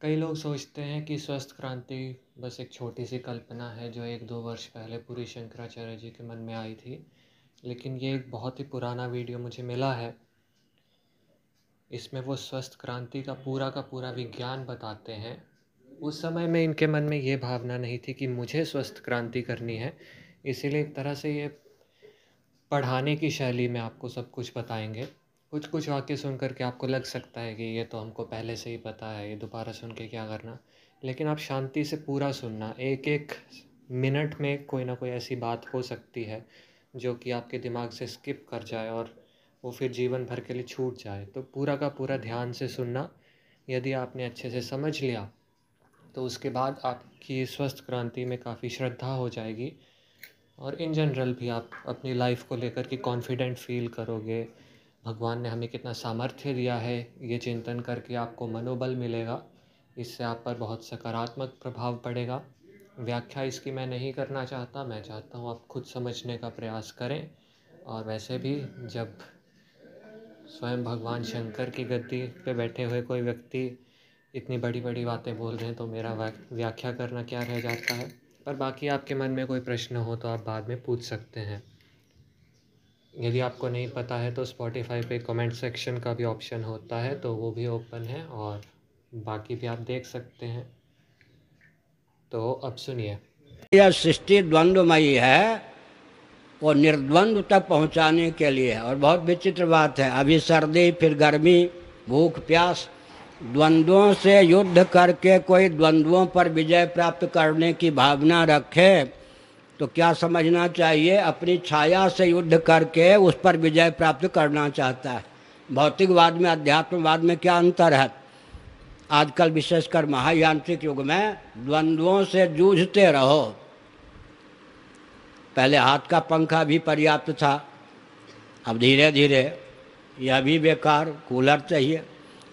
कई लोग सोचते हैं कि स्वस्थ क्रांति बस एक छोटी सी कल्पना है जो एक दो वर्ष पहले पूरी शंकराचार्य जी के मन में आई थी, लेकिन ये एक बहुत ही पुराना वीडियो मुझे मिला है। इसमें वो स्वस्थ क्रांति का पूरा का पूरा विज्ञान बताते हैं। उस समय में इनके मन में ये भावना नहीं थी कि मुझे स्वस्थ क्रांति करनी है, इसीलिए एक तरह से ये पढ़ाने की शैली में आपको सब कुछ बताएँगे। कुछ कुछ वाक्य सुन कर के आपको लग सकता है कि ये तो हमको पहले से ही पता है, ये दोबारा सुन के क्या करना। लेकिन आप शांति से पूरा सुनना एक एक मिनट में कोई ना कोई ऐसी बात हो सकती है, जो कि आपके दिमाग से स्किप कर जाए और वो फिर जीवन भर के लिए छूट जाए। तो पूरा का पूरा ध्यान से सुनना, यदि आपने अच्छे से समझ लिया तो उसके बाद आपकी स्वस्थ क्रांति में काफ़ी श्रद्धा हो जाएगी। और इन जनरल भी आप अपनी लाइफ को लेकर के कॉन्फिडेंट फील करोगे भगवान ने हमें कितना सामर्थ्य दिया है ये चिंतन करके आपको मनोबल मिलेगा। इससे आप पर बहुत सकारात्मक प्रभाव पड़ेगा। व्याख्या इसकी मैं नहीं करना चाहता, मैं चाहता हूँ आप खुद समझने का प्रयास करें। और वैसे भी जब स्वयं भगवान शंकर की गद्दी पे बैठे हुए कोई व्यक्ति इतनी बड़ी बड़ी बातें बोल रहे हैं तो मेरा व्याख्या करना क्या रह जाता है? पर बाकी आपके मन में कोई प्रश्न हो तो आप बाद में पूछ सकते हैं। यदि आपको नहीं पता है तो स्पॉटिफाई पे कमेंट सेक्शन का भी ऑप्शन होता है तो वो भी ओपन है और बाकी भी आप देख सकते हैं। तो अब सुनिए। यह सृष्टि द्वंद्वमयी है वो निर्द्वंद्व तक पहुँचाने के लिए है। और बहुत विचित्र बात है, अभी सर्दी, फिर गर्मी, भूख, प्यास, द्वंद्वों से युद्ध करके कोई द्वंद्वों पर विजय प्राप्त करने की भावना रखे तो क्या समझना चाहिए? अपनी छाया से युद्ध करके उस पर विजय प्राप्त करना चाहता है। भौतिकवाद में, अध्यात्मवाद में क्या अंतर है? आजकल विशेषकर महायांत्रिक युग में द्वंद्वों से जूझते रहो। पहले हाथ का पंखा भी पर्याप्त था। अब धीरे धीरे यह भी बेकार, कूलर चाहिए।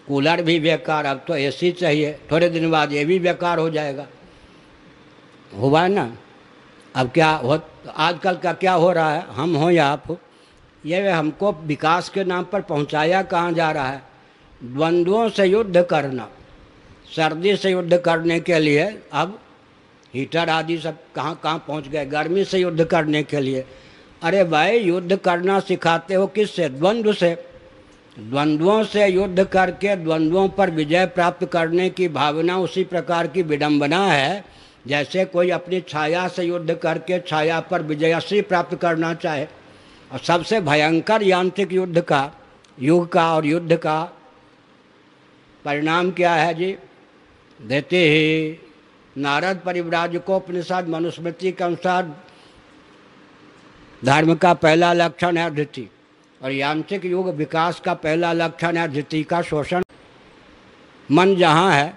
कूलर भी बेकार, अब तो एसी चाहिए। थोड़े दिन बाद ये भी बेकार हो जाएगा। हुआ ना? अब क्या हो, आजकल का क्या हो रहा है? हम हो या आप हो? ये हमको विकास के नाम पर पहुँचाया कहाँ जा रहा है? द्वंद्वों से युद्ध करना, सर्दी से युद्ध करने के लिए। अब हीटर आदि सब कहाँ कहाँ पहुँच गए? गर्मी से युद्ध करने के लिए। अरे भाई, युद्ध करना सिखाते हो किससे? द्वंद्व से। द्वंद्वों से युद्ध करके, द्वंद्वों पर विजय प्राप्त करने की भावना उसी प्रकार की विडंबना है। जैसे कोई अपनी छाया से युद्ध करके छाया पर विजयश्री प्राप्त करना चाहे, और सबसे भयंकर यांत्रिक युद्ध का, युग का और युद्ध का परिणाम क्या है जी? देते ही नारद परिव्राजकोपनिषद मनुस्मृति के अनुसार धर्म का पहला लक्षण है धृति, और यांत्रिक युग विकास का पहला लक्षण है धृति का शोषण। मन जहाँ है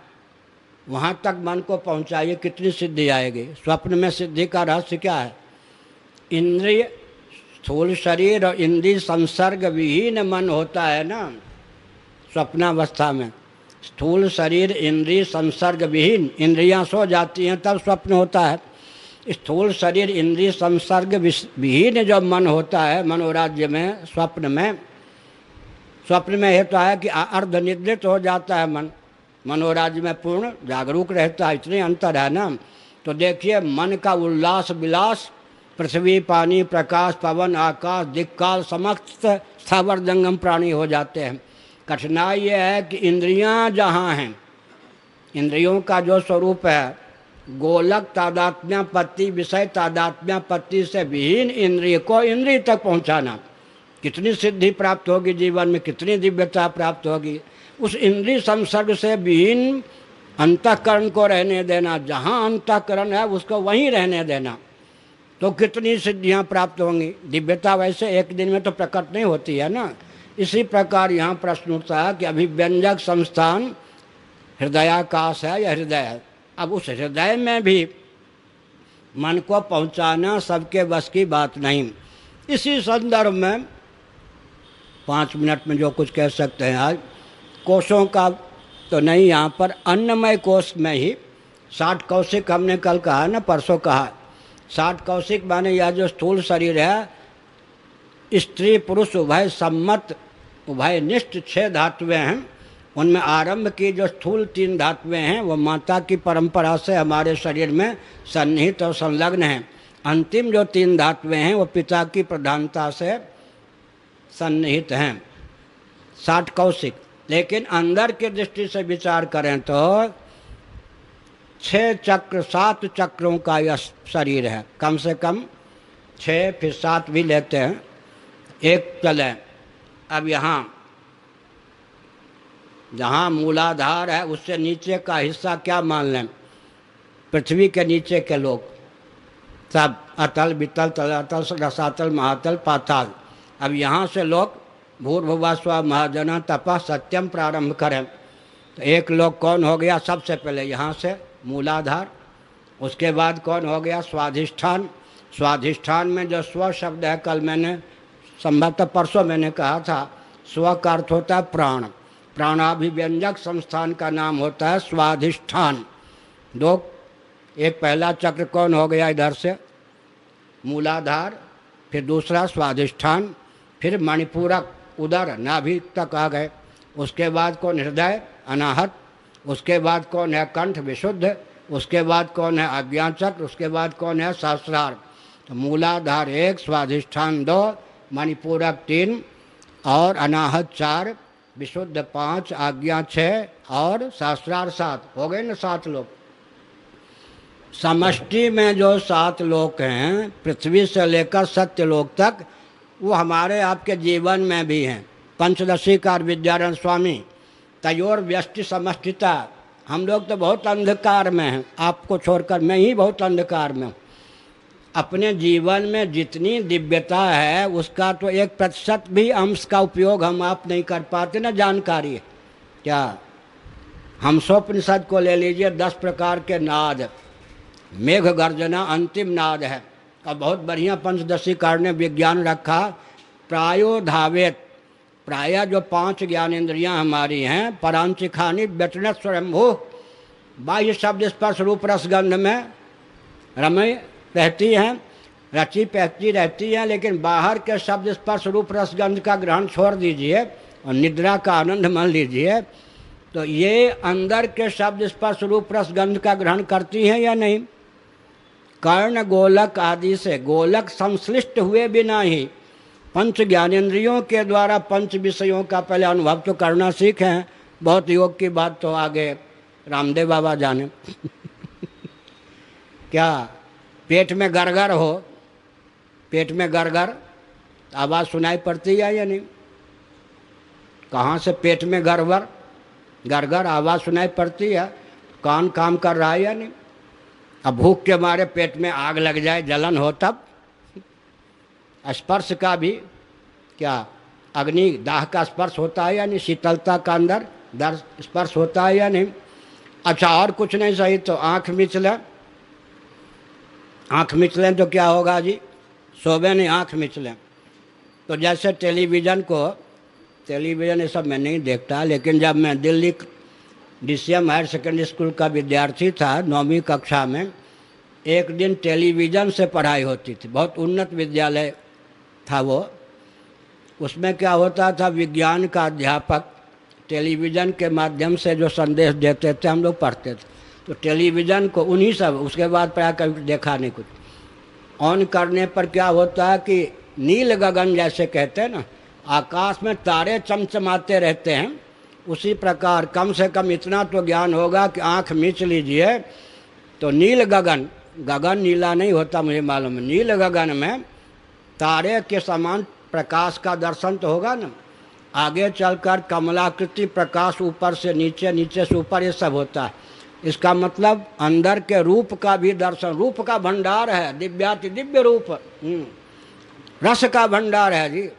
वहाँ तक मन को पहुँचाइए, कितनी सिद्धि आएगी? स्वप्न में सिद्धि का रहस्य क्या है? इंद्रिय, स्थूल शरीर और इंद्रिय संसर्ग विहीन मन होता है ना, स्वप्नावस्था में। स्थूल शरीर, इंद्रिय संसर्ग विहीन, इंद्रियाँ सो जाती हैं, तब स्वप्न होता है। स्थूल शरीर, इंद्रिय संसर्ग विहीन जब मन होता है, मनोराज्य में, स्वप्न में स्वप्न में होता है कि अर्धनिद्रित हो जाता है मन। मनोराज्य में पूर्ण जागरूक रहता है, इतने अंतर है ना। तो देखिए, मन का उल्लास विलास, पृथ्वी, पानी, प्रकाश, पवन, आकाश, दिक्काल समस्त स्थावर जंगम प्राणी हो जाते हैं। कठिनाई ये है कि इंद्रियाँ जहाँ हैं। इंद्रियों का जो स्वरूप है, गोलक तादात्म्यापत्ति विषय तादात्म्यापत्ति से विहीन इंद्रिय को इंद्रिय तक पहुँचाना। कितनी सिद्धि प्राप्त होगी जीवन में, कितनी दिव्यता प्राप्त होगी। उस इंद्रिय संसर्ग से विहीन अंतकरण को रहने देना, जहाँ अंतकरण है, उसको वहीं रहने देना। तो कितनी सिद्धियाँ प्राप्त होंगी? दिव्यता वैसे एक दिन में तो प्रकट नहीं होती है ना। इसी प्रकार यहाँ प्रश्न उठता है कि अभिव्यंजक संस्थान हृदयाकाश है या हृदय है? अब उस हृदय में भी मन को पहुँचाना सबके बस की बात नहीं। इसी संदर्भ में पाँच मिनट में जो कुछ कह सकते हैं आज कोषों का तो नहीं, यहाँ पर अन्नमय कोष में ही साठ कौशिक हमने कल कहा ना, परसों कहा। साठ कौशिक माने यह जो स्थूल शरीर है, स्त्री, पुरुष, उभय सम्मत, उभय निष्ठ छह धातुएँ हैं। उनमें आरंभ की जो स्थूल तीन धातुएँ हैं, वो माता की परंपरा से हमारे शरीर में सन्निहित और संलग्न हैं। अंतिम जो तीन धातुएँ हैं, वो पिता की प्रधानता से सन्निहित हैं। साठ कौशिक। लेकिन अंदर की दृष्टि से विचार करें तो छह चक्र, सात चक्रों का यह शरीर है। कम से कम छः फिर सात भी लेते हैं। एक चले, अब यहाँ, जहाँ मूलाधार है, उससे नीचे का हिस्सा क्या मान लें? पृथ्वी के नीचे के लोग। सब अतल, बितल तलातल रसातल, महातल, पाताल। अब यहाँ से लोग भूर्भुवा स्व महाजना तपा सत्यम प्रारंभ करें। तो एक लोग कौन हो गया सबसे पहले? यहाँ से मूलाधार। उसके बाद कौन हो गया? स्वाधिष्ठान। स्वाधिष्ठान में जो स्व शब्द है, कल मैंने संभवतः परसों मैंने कहा था, स्व का अर्थ होता है प्राण। प्राणाभिव्यंजक संस्थान का नाम होता है स्वाधिष्ठान। दो, एक पहला चक्र कौन हो गया इधर से? मूलाधार, फिर दूसरा स्वाधिष्ठान, फिर मणिपूरक। उदर नाभि तक आ गए। उसके बाद कौन हृदय? अनाहत। उसके बाद कौन है कंठ? विशुद्ध। उसके बाद कौन है अज्ञाचक्र उसके बाद कौन है शास्त्रार्थ तो मूलाधार एक, स्वाधिष्ठान दो, मणिपूरक तीन और अनाहत चार, विशुद्ध पाँच, आज्ञा छः और शास्त्रार्थ सात। हो गए ना सात लोग? समष्टि में जो सात लोक हैं, पृथ्वी से लेकर सत्य लोक तक वो हमारे आपके जीवन में भी हैं। पंचदशी कार विद्यारण स्वामी, तयोर व्यष्टि समष्टिता, हम लोग तो बहुत अंधकार में हैं। आपको छोड़कर मैं ही बहुत अंधकार में हूँ। अपने जीवन में जितनी दिव्यता है, उसका तो एक प्रतिशत भी अंश का उपयोग हम आप नहीं कर पाते, ना जानकारी है। क्या? हम स्वपनिषद को ले लीजिए, दस प्रकार के नाद। मेघ गर्जना, अंतिम नाद है। और बहुत बढ़िया पंचदशी कार ने विज्ञान रखा। प्रायो धावेत। प्राय जो पाँच ज्ञानेन्द्रियाँ हमारी हैं, परांचिखानी व्यटन स्वयंभू, बाह्य शब्द स्पर्श रूप रसगंध में रमय रहती हैं, रची पहती रहती हैं, लेकिन बाहर के शब्द स्पर्श रूप रसगंध का ग्रहण छोड़ दीजिए और निद्रा का आनंद मान लीजिए तो ये अंदर के शब्द स्पर्श रूप रसगंध का ग्रहण करती हैं या नहीं? कर्ण गोलक आदि से, गोलक संश्लिष्ट हुए बिना ही पंच ज्ञानेन्द्रियों के द्वारा पंच विषयों का पहले अनुभव तो करना सीखें बहुत योग की बात तो आगे रामदेव बाबा जाने। क्या पेट में गरगर हो? पेट में गरगर? आवाज़ सुनाई पड़ती है या नहीं? कहाँ से पेट में गड़बड़ गरगर आवाज़ सुनाई पड़ती है? कान काम कर रहा है या नहीं? अब भूख के मारे पेट में आग लग जाए, जलन हो तब। स्पर्श का भी क्या, अग्नि, दाह का स्पर्श होता है या नहीं, शीतलता का अंदर दर, स्पर्श होता है या नहीं? अच्छा और कुछ नहीं, सही तो आँख मिचले आँख मिचलें तो क्या होगा जी? सोबे नहीं, आँख मिचलें तो जैसे टेलीविज़न को, टेलीविज़न ये सब मैं नहीं देखता, लेकिन जब मैं Delhi D C M higher secondary school का विद्यार्थी था नौवीं कक्षा में। एक दिन टेलीविज़न से पढ़ाई होती थी। बहुत उन्नत विद्यालय था वो। उसमें क्या होता था, विज्ञान का अध्यापक टेलीविज़न के माध्यम से जो संदेश देते थे, हम लोग पढ़ते थे। तो टेलीविज़न को उन्हीं सब, उसके बाद प्राय कभी देखा नहीं कुछ। ऑन करने पर क्या होता है कि नील गगन जैसे कहते हैं ना, आकाश में तारे चमचमाते रहते हैं। उसी प्रकार कम से कम इतना तो ज्ञान होगा कि आँख मीच लीजिए। तो नील गगन गगन नीला नहीं होता मुझे मालूम। है नील गगन में तारे के समान प्रकाश का दर्शन तो होगा ना। आगे चलकर कमलाकृति प्रकाश ऊपर से नीचे नीचे से ऊपर, ये सब होता है। इसका मतलब अंदर के रूप का भी दर्शन, रूप का भंडार है, दिव्याति दिव्य रूप। हम्म। रस का भंडार है जी।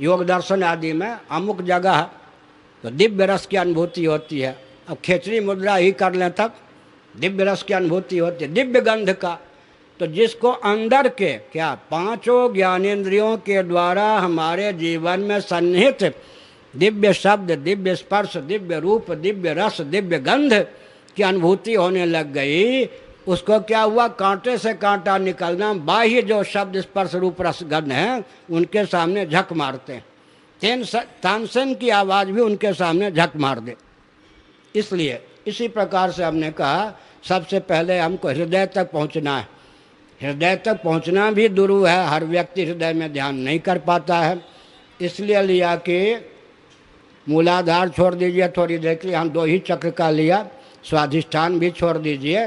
योग दर्शन आदि में अमुक जगह तो दिव्य रस की अनुभूति होती है। अब खेचरी मुद्रा ही कर लें तब, दिव्य रस की अनुभूति होती है। दिव्य गंध का तो जिसको अंदर के, क्या पाँचों ज्ञानेन्द्रियों के द्वारा हमारे जीवन में सन्निहित दिव्य शब्द, दिव्य स्पर्श, दिव्य रूप, दिव्य रस, दिव्य गंध की अनुभूति होने लग गई, उसको क्या हुआ? कांटे से कांटा निकलना, बाह्य जो शब्द स्पर्श रूप रस गंध है, उनके सामने झक मारते हैं। तानसेन की आवाज़ भी उनके सामने झक मार दे। इसलिए, इसी प्रकार से हमने कहा, सबसे पहले हमको हृदय तक पहुँचना है। हृदय तक पहुँचना भी दुरु है, हर व्यक्ति हृदय में ध्यान नहीं कर पाता है। इसलिए लिया कि मूलाधार छोड़ दीजिए, थोड़ी देर के लिए हम दो ही चक्र का लिया, स्वाधिष्ठान भी छोड़ दीजिए।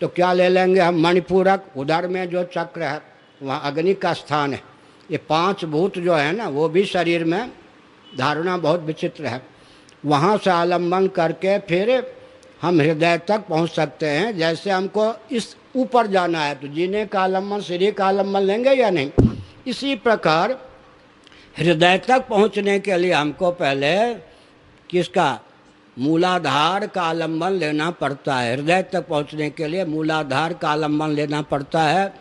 तो क्या ले लेंगे हम? मणिपूरक, उधर में जो चक्र है, वहाँ अग्नि का स्थान है। ये पाँच भूत जो है ना, वो भी शरीर में धारणा बहुत विचित्र है। वहाँ से आलंबन करके फिर हम हृदय तक पहुँच सकते हैं, जैसे हमको इस ऊपर जाना है तो जीने का आलंबन शरीर का आलंबन लेंगे या नहीं? इसी प्रकार हृदय तक पहुँचने के लिए हमको पहले किसका? मूलाधार का आलंबन लेना पड़ता है। हृदय तक पहुँचने के लिए मूलाधार का आलंबन लेना पड़ता है।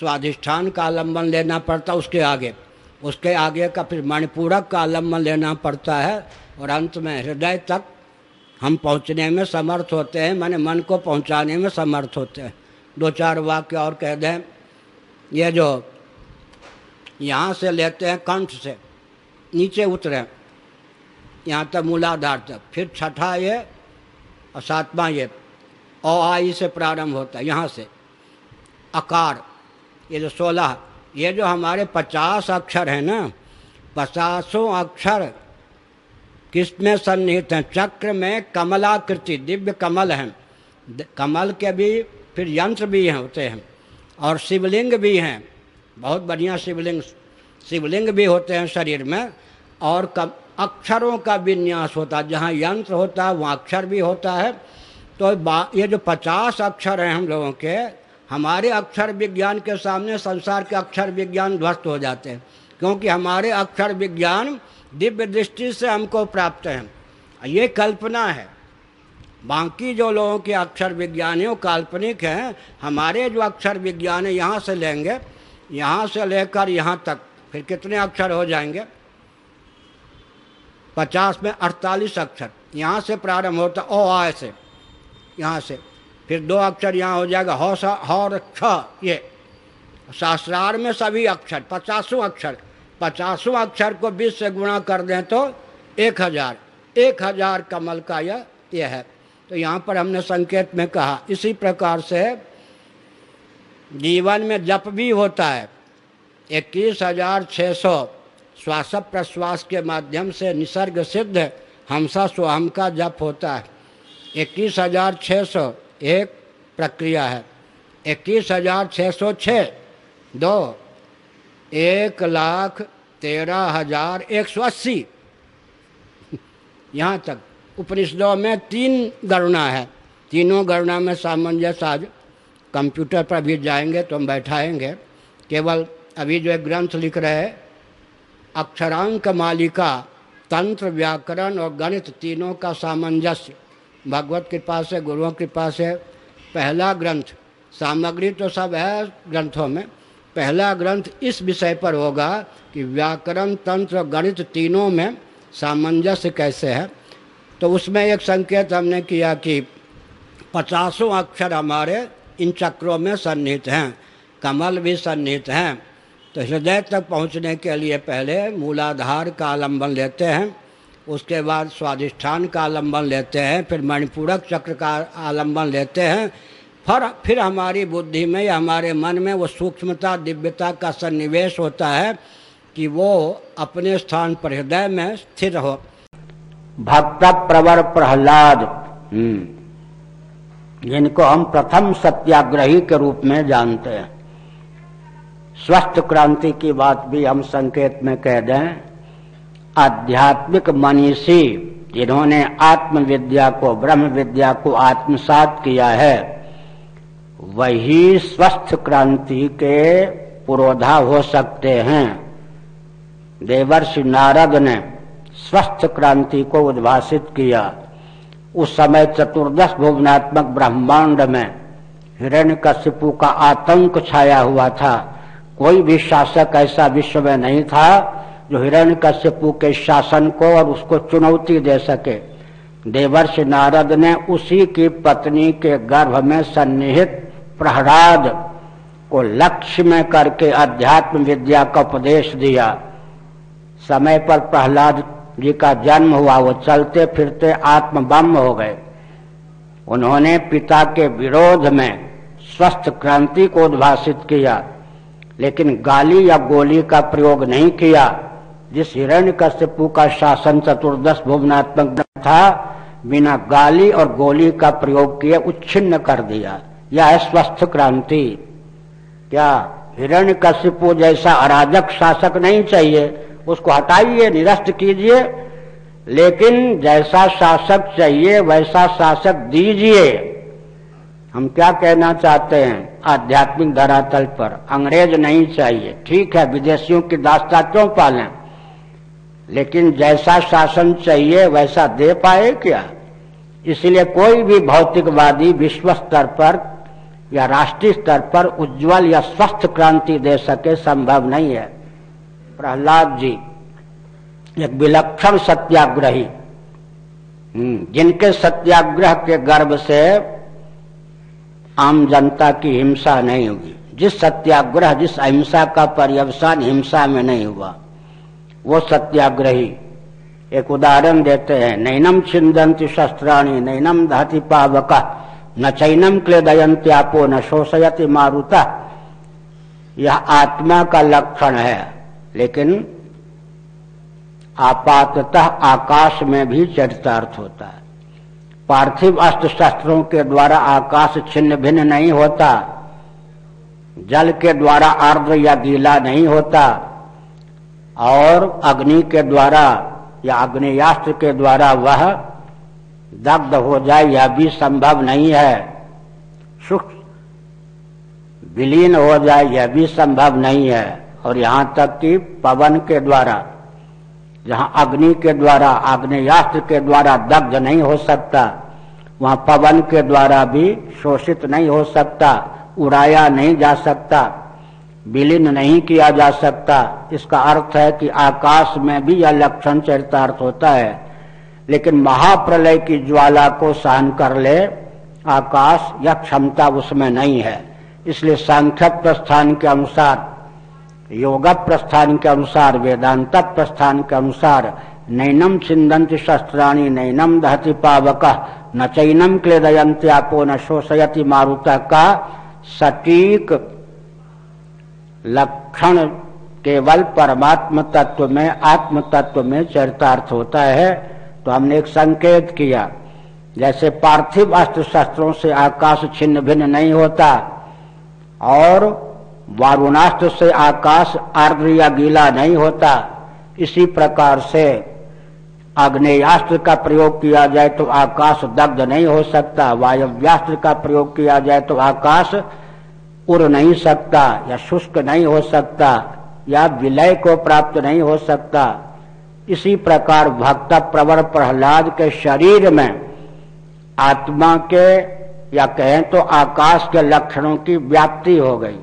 स्वाधिष्ठान का आलंबन लेना पड़ता है उसके आगे। उसके आगे का फिर मणिपूरक का आलंबन लेना पड़ता है और अंत में हृदय तक हम पहुँचने में समर्थ होते हैं, मैंने मन को पहुँचाने में समर्थ होते हैं। दो चार वाक्य और कह दें। ये जो यहाँ से लेते हैं कंठ से, नीचे उतरे यहाँ तक मूलाधार तक। फिर छठा ये और सातवां ये ओ आई से प्रारंभ होता है, यहाँ से। आकार ये जो सोलह, ये जो हमारे पचास अक्षर हैं ना, पचासों अक्षर किसमें सन्निहित हैं? चक्र में कमलाकृति, दिव्य कमल हैं। कमल के भी फिर यंत्र भी हैं होते हैं और शिवलिंग भी हैं। बहुत बढ़िया शिवलिंग शिवलिंग भी होते हैं शरीर में और कम, अक्षरों का विन्यास होता है। जहाँ यंत्र होता है, वहाँ अक्षर भी होता है। तो ये जो पचास अक्षर हैं हम लोगों के हमारे अक्षर विज्ञान के सामने संसार के अक्षर विज्ञान ध्वस्त हो जाते हैं, क्योंकि हमारे अक्षर विज्ञान दिव्य दृष्टि से हमको प्राप्त हैं। ये कल्पना है। बाकी जो लोगों के अक्षर विज्ञान है काल्पनिक हैं। हमारे जो अक्षर विज्ञान है, यहाँ से लेंगे। यहाँ से लेकर यहाँ तक फिर कितने अक्षर हो जाएँगे? पचास में अड़तालीस अक्षर। यहाँ से प्रारंभ होता ओ, आ से यहाँ से। फिर दो अक्षर यहाँ हो जाएगा, हौ हौर छ ये। शास्त्रार में सभी अक्षर, पचासों अक्षर। पचासों अक्षर को बीस से गुणा कर दें तो एक हज़ार। एक हज़ार कमल का यह यह है। तो यहाँ पर हमने संकेत में कहा, इसी प्रकार से जीवन में जप भी होता है। इक्कीस हज़ार छः सौ श्वास प्रश्वास के माध्यम से निसर्ग सिद्ध हमसा स्वहम का जप होता है। इक्कीस हज़ार छः सौ एक प्रक्रिया है। इक्कीस हज़ार छः सौ छः दो, एक लाख तेरह हज़ार एक सौ अस्सी। यहाँ तक। उपनिषदों में तीन गणना है। तीनों गणना में सामंजस्य आज कंप्यूटर पर भी जाएँगे तो हम बैठाएँगे। केवल अभी जो एक ग्रंथ लिख रहे हैं, अक्षरांक मालिका, तंत्र, व्याकरण और गणित तीनों का सामंजस्य। भगवत कृपा से, गुरुओं कृपा से। पहला ग्रंथ, सामग्री तो सब है ग्रंथों में। पहला ग्रंथ इस विषय पर होगा कि व्याकरण, तंत्र, गणित तीनों में सामंजस्य कैसे है। तो उसमें एक संकेत हमने किया कि पचासों अक्षर हमारे इन चक्रों में सन्निहित हैं, कमल भी सन्निहित हैं। तो हृदय तक पहुँचने के लिए पहले मूलाधार का आलंबन लेते हैं। उसके बाद स्वाधिष्ठान का आलंबन लेते हैं, फिर मणिपूरक चक्र का आलंबन लेते हैं। फिर फिर हमारी बुद्धि में या हमारे मन में वो सूक्ष्मता, दिव्यता का सन्निवेश होता है कि वो अपने स्थान पर हृदय में स्थिर हो। भक्त प्रवर प्रहलाद हम्म। जिनको हम प्रथम सत्याग्रही के रूप में जानते हैं। स्वस्थ क्रांति की बात भी हम संकेत में कह दें। आध्यात्मिक मनीषी जिन्होंने आत्मविद्या को ब्रह्म विद्या को आत्मसात किया है, वही स्वस्थ क्रांति के पुरोधा हो सकते हैं। देवर्षि नारद ने स्वस्थ क्रांति को उद्भाषित किया। उस समय चतुर्दश भुवनात्मक ब्रह्मांड में हिरण्य कशिपु का आतंक छाया हुआ था। कोई भी शासक ऐसा विश्व में नहीं था जो हिरण्य कश्यपु के शासन को और उसको चुनौती दे सके। देवर्ष नारद ने उसी की पत्नी के गर्भ में सन्निहित प्रहलाद को लक्ष्य में करके अध्यात्म विद्या का उपदेश दिया। समय पर प्रहलाद जी का जन्म हुआ, वो चलते फिरते आत्म हो गए। उन्होंने पिता के विरोध में स्वस्थ क्रांति को उद्भाषित किया, लेकिन गाली या गोली का प्रयोग नहीं किया। जिस हिरण्य कश्यपु का शासन चतुर्दश भुवनात्मक था, बिना गाली और गोली का प्रयोग किए उच्छिन्न कर दिया। यह है स्वस्थ क्रांति। क्या हिरण्य कश्यपु जैसा अराजक शासक नहीं चाहिए, उसको हटाइए, निरस्त कीजिए, लेकिन जैसा शासक चाहिए, वैसा शासक दीजिए। हम क्या कहना चाहते हैं? आध्यात्मिक धरातल पर। अंग्रेज़ नहीं चाहिए। ठीक है, विदेशियों की दास्ता क्यों पालें। लेकिन जैसा शासन चाहिए वैसा दे पाए क्या? इसलिए कोई भी भौतिकवादी विश्व स्तर पर या राष्ट्रीय स्तर पर उज्जवल या स्वस्थ क्रांति दे सके संभव नहीं है। प्रहलाद जी एक विलक्षण सत्याग्रही हम्म, जिनके सत्याग्रह के गर्भ से आम जनता की हिंसा नहीं हुई। जिस सत्याग्रह जिस अहिंसा का पर्यवसान हिंसा में नहीं हुआ वो सत्याग्रही। एक उदाहरण देते हैं, नैनम छिंदंती शस्त्राणी, नैनम दहति पावक, न चैनम क्लेदयंत्यापो न शोषयति मारुता। यह आत्मा का लक्षण है, लेकिन आपातः आकाश में भी चरितार्थ होता है। पार्थिव अस्त्र शस्त्रों के द्वारा आकाश छिन्न भिन्न नहीं होता, जल के द्वारा आर्द्र या गीला नहीं होता और अग्नि के द्वारा या अग्नियास्त्र के द्वारा वह दग्ध हो जाए, यह भी संभव नहीं है। सुख विलीन हो जाए, यह भी संभव नहीं है। और यहाँ तक कि पवन के द्वारा, जहाँ अग्नि के द्वारा आग्नेयास्त्र के द्वारा दग्ध नहीं हो सकता, वहाँ पवन के द्वारा भी शोषित नहीं हो सकता, उड़ाया नहीं जा सकता। विलीन नहीं किया जा सकता। इसका अर्थ है कि आकाश में भी यह लक्षण चरितार्थ होता है। लेकिन महाप्रलय की ज्वाला को सहन कर ले, आकाश यह क्षमता उसमें नहीं है। इसलिए सांख्य प्रस्थान के अनुसार, योग प्रस्थान के अनुसार, वेदांत प्रस्थान के अनुसार, नैनम छिंदंत शस्त्राणी, नैनम दहति पावक, न चैनम क्लेदयंत्यापो न शोषयति मारुता का सटीक लक्षण केवल परमात्म तत्व में आत्म तत्व में चरितार्थ होता है। तो हमने एक संकेत किया, जैसे पार्थिव अस्त्र शस्त्रों से आकाश छिन्न भिन्न नहीं होता, और वारुणास्त्र से आकाश आर्द्र या गीला नहीं होता, इसी प्रकार से अग्नेस्त्र का प्रयोग किया जाए तो आकाश दग्ध नहीं हो सकता, वायव्यास्त्र का प्रयोग किया जाए तो आकाश उड़ नहीं सकता या शुष्क नहीं हो सकता या विलय को प्राप्त नहीं हो सकता, इसी प्रकार भक्त प्रवर प्रहलाद के शरीर में आत्मा के या कहें तो आकाश के लक्षणों की व्याप्ति हो गई।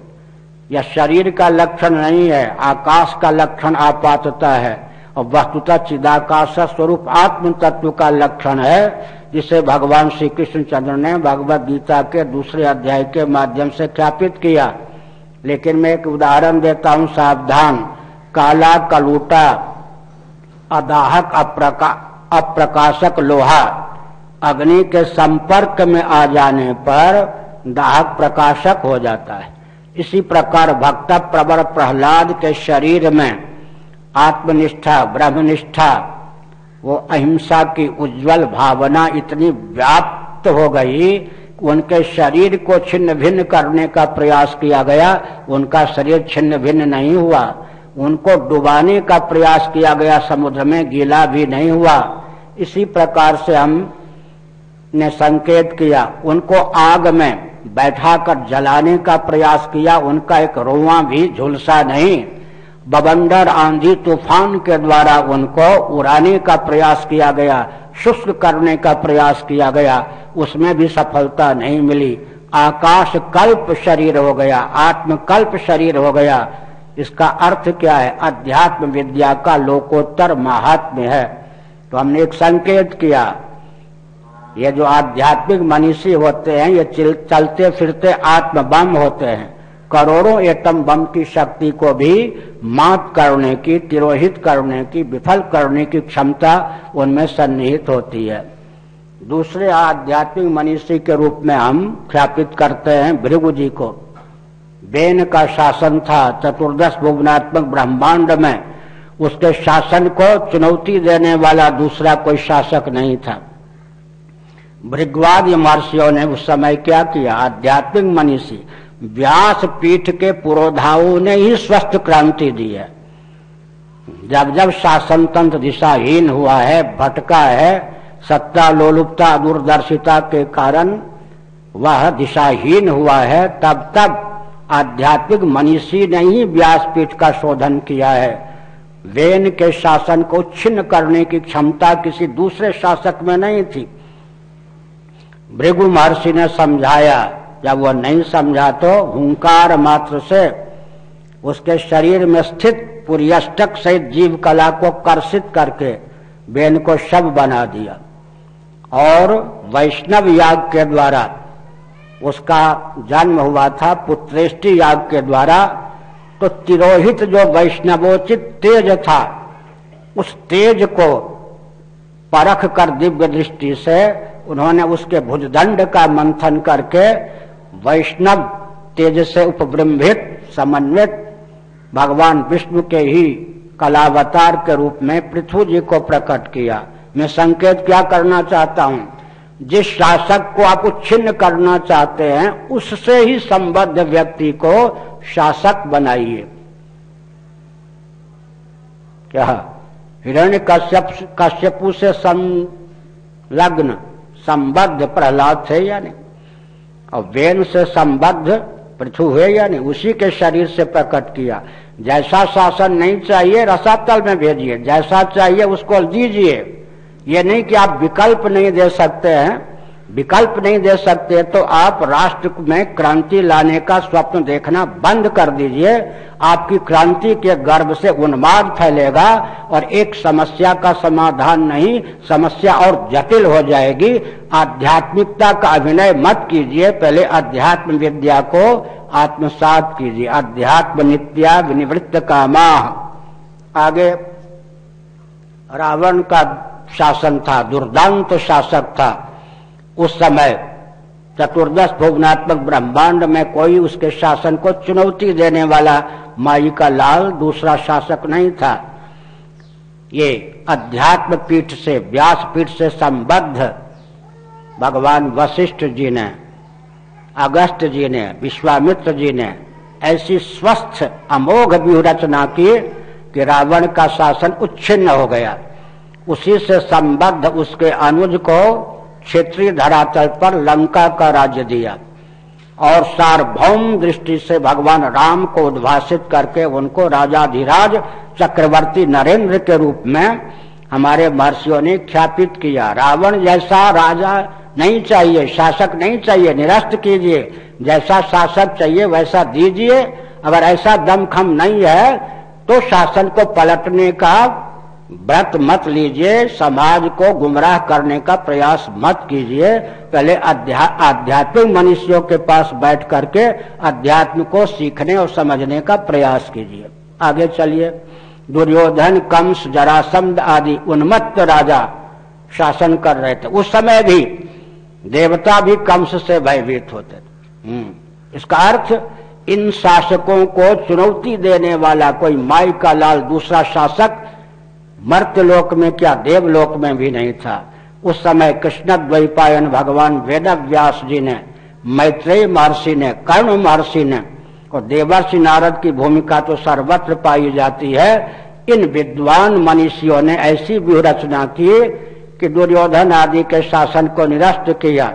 यह शरीर का लक्षण नहीं है, आकाश का लक्षण आपातता है। और वस्तुतः चिदाकाश स्वरूप आत्म तत्व का लक्षण है जिसे भगवान श्री कृष्ण चंद्र ने भगवत गीता के दूसरे अध्याय के माध्यम से ख्यापित किया। लेकिन मैं एक उदाहरण देता हूँ सावधान। काला कलूटा अदाहक अप्रका, अप्रकाशक लोहा अग्नि के संपर्क में आ जाने पर दाहक प्रकाशक हो जाता है। इसी प्रकार भक्त प्रवर प्रहलाद के शरीर में आत्मनिष्ठा, ब्रह्मनिष्ठा, वो अहिंसा की उज्जवल भावना इतनी व्याप्त हो गई उनके शरीर को छिन्न भिन्न करने का प्रयास किया गया। उनका शरीर छिन्न भिन्न नहीं हुआ। उनको डुबाने का प्रयास किया गया। समुद्र में गीला भी नहीं हुआ। इसी प्रकार से हम ने संकेत किया। उनको आग में बैठाकर जलाने का प्रयास किया। उनका एक रोवा भी झुलसा नहीं। बबंडर आंधी तूफ़ान के द्वारा उनको उड़ाने का प्रयास किया गया, शुष्क करने का प्रयास किया गया, उसमें भी सफलता नहीं मिली। आकाश कल्प शरीर हो गया, आत्मकल्प शरीर हो गया। इसका अर्थ क्या है? अध्यात्म विद्या का लोकोत्तर महात्म्य है। तो हमने एक संकेत किया, ये जो आध्यात्मिक मनीषी होते हैं, ये चलते फिरते आत्मबम होते हैं। करोड़ों एटम बम की शक्ति को भी मात करने की, तिरोहित करने की, विफल करने की क्षमता उनमें सन्निहित होती है। दूसरे आध्यात्मिक मनीषी के रूप में हम ख्यापित करते हैं भृगु जी को। बेन का शासन था, चतुर्दश भुवनात्मक ब्रह्मांड में उसके शासन को चुनौती देने वाला दूसरा कोई शासक नहीं था। भृगवाद महर्षियों ने उस समय क्या किया? आध्यात्मिक मनीषी व्यास पीठ के पुरोधाओं ने ही स्वस्थ क्रांति दी है। जब जब शासन तंत्र दिशाहीन हुआ है, भटका है, सत्ता लोलुपता, दूरदर्शिता के कारण वह दिशाहीन हुआ है, तब तब आध्यात्मिक मनीषी ने ही व्यासपीठ का शोधन किया है। वेन के शासन को छिन्न करने की क्षमता किसी दूसरे शासक में नहीं थी। भृगु महर्षि ने समझाया जब वह नहीं समझा तो हुंकार मात्र से उसके शरीर में स्थित पुरियष्टक सहित जीव कला को कर्षित करके बेन को शव बना दिया। और वैष्णव याग के द्वारा उसका जन्म हुआ था, पुत्रेष्टि याग के द्वारा। तो तिरोहित जो वैष्णवोचित तेज था, उस तेज को परख कर दिव्य दृष्टि से उन्होंने उसके भुजदंड का मंथन करके वैष्णव तेज से उपब्रम्भित, समन्वित, भगवान विष्णु के ही कलावतार के रूप में पृथ्वी जी को प्रकट किया। मैं संकेत क्या करना चाहता हूँ? जिस शासक को आप उच्छिन्न करना चाहते हैं, उससे ही संबद्ध व्यक्ति को शासक बनाइए। क्या? हिरण्य कश्यप, कश्यपु से संलग्न संबद्ध प्रहलाद थे या नहीं? और वेन से संबद्ध पृथु हुए या नहीं, उसी के शरीर से प्रकट किया। जैसा शासन नहीं चाहिए, रसातल में भेजिए। जैसा चाहिए, उसको दीजिए। ये नहीं कि आप विकल्प नहीं दे सकते हैं। विकल्प नहीं दे सकते तो आप राष्ट्र में क्रांति लाने का स्वप्न देखना बंद कर दीजिए। आपकी क्रांति के गर्भ से उन्माद फैलेगा और एक समस्या का समाधान नहीं, समस्या और जटिल हो जाएगी। आध्यात्मिकता का अभिनय मत कीजिए, पहले अध्यात्म विद्या को आत्मसात कीजिए। अध्यात्म नित्या विनिवृत्त कामा। आगे, रावण का शासन था, दुर्दांत शासक था। उस समय चतुर्दश भुवनात्मक ब्रह्मांड में कोई उसके शासन को चुनौती देने वाला माई का लाल दूसरा शासक नहीं था। ये अध्यात्म पीठ से व्यास पीठ से संबद्ध भगवान वशिष्ठ जी ने, अगस्त जी ने, विश्वामित्र जी ने ऐसी स्वस्थ, अमोघ व्यूह रचना की कि रावण का शासन उच्छिन्न हो गया। उसी से संबद्ध उसके अनुज को क्षेत्रीय धरातल पर लंका का राज्य दिया और सार्वभौम दृष्टि से भगवान राम को उद्भाषित करके उनको राजाधिराज चक्रवर्ती नरेंद्र के रूप में हमारे महर्षियों ने ख्यापित किया। रावण जैसा राजा नहीं चाहिए, शासक नहीं चाहिए, निरस्त कीजिए। जैसा शासक चाहिए, वैसा दीजिए। अगर ऐसा दमखम नहीं है तो शासन को पलटने का व्रत मत लीजिए, समाज को गुमराह करने का प्रयास मत कीजिए। पहले आध्यात्मिक मनुष्यों के पास बैठ करके अध्यात्म को सीखने और समझने का प्रयास कीजिए। आगे चलिए। दुर्योधन, कंस, जरासंध आदि उन्मत्त राजा शासन कर रहे थे। उस समय भी देवता भी कंस से भयभीत होते थे। हम्म। इसका अर्थ, इन शासकों को चुनौती देने वाला कोई माई का लाल दूसरा शासक मर्त्यलोक में क्या देवलोक में भी नहीं था। उस समय कृष्ण द्वैपायन भगवान वेद व्यास जी ने, मैत्रेय महर्षि ने, कर्ण महर्षि ने, और देवर्षि नारद की भूमिका तो सर्वत्र पाई जाती है। इन विद्वान मनीषियों ने ऐसी व्यूह रचना की कि दुर्योधन आदि के शासन को निरस्त किया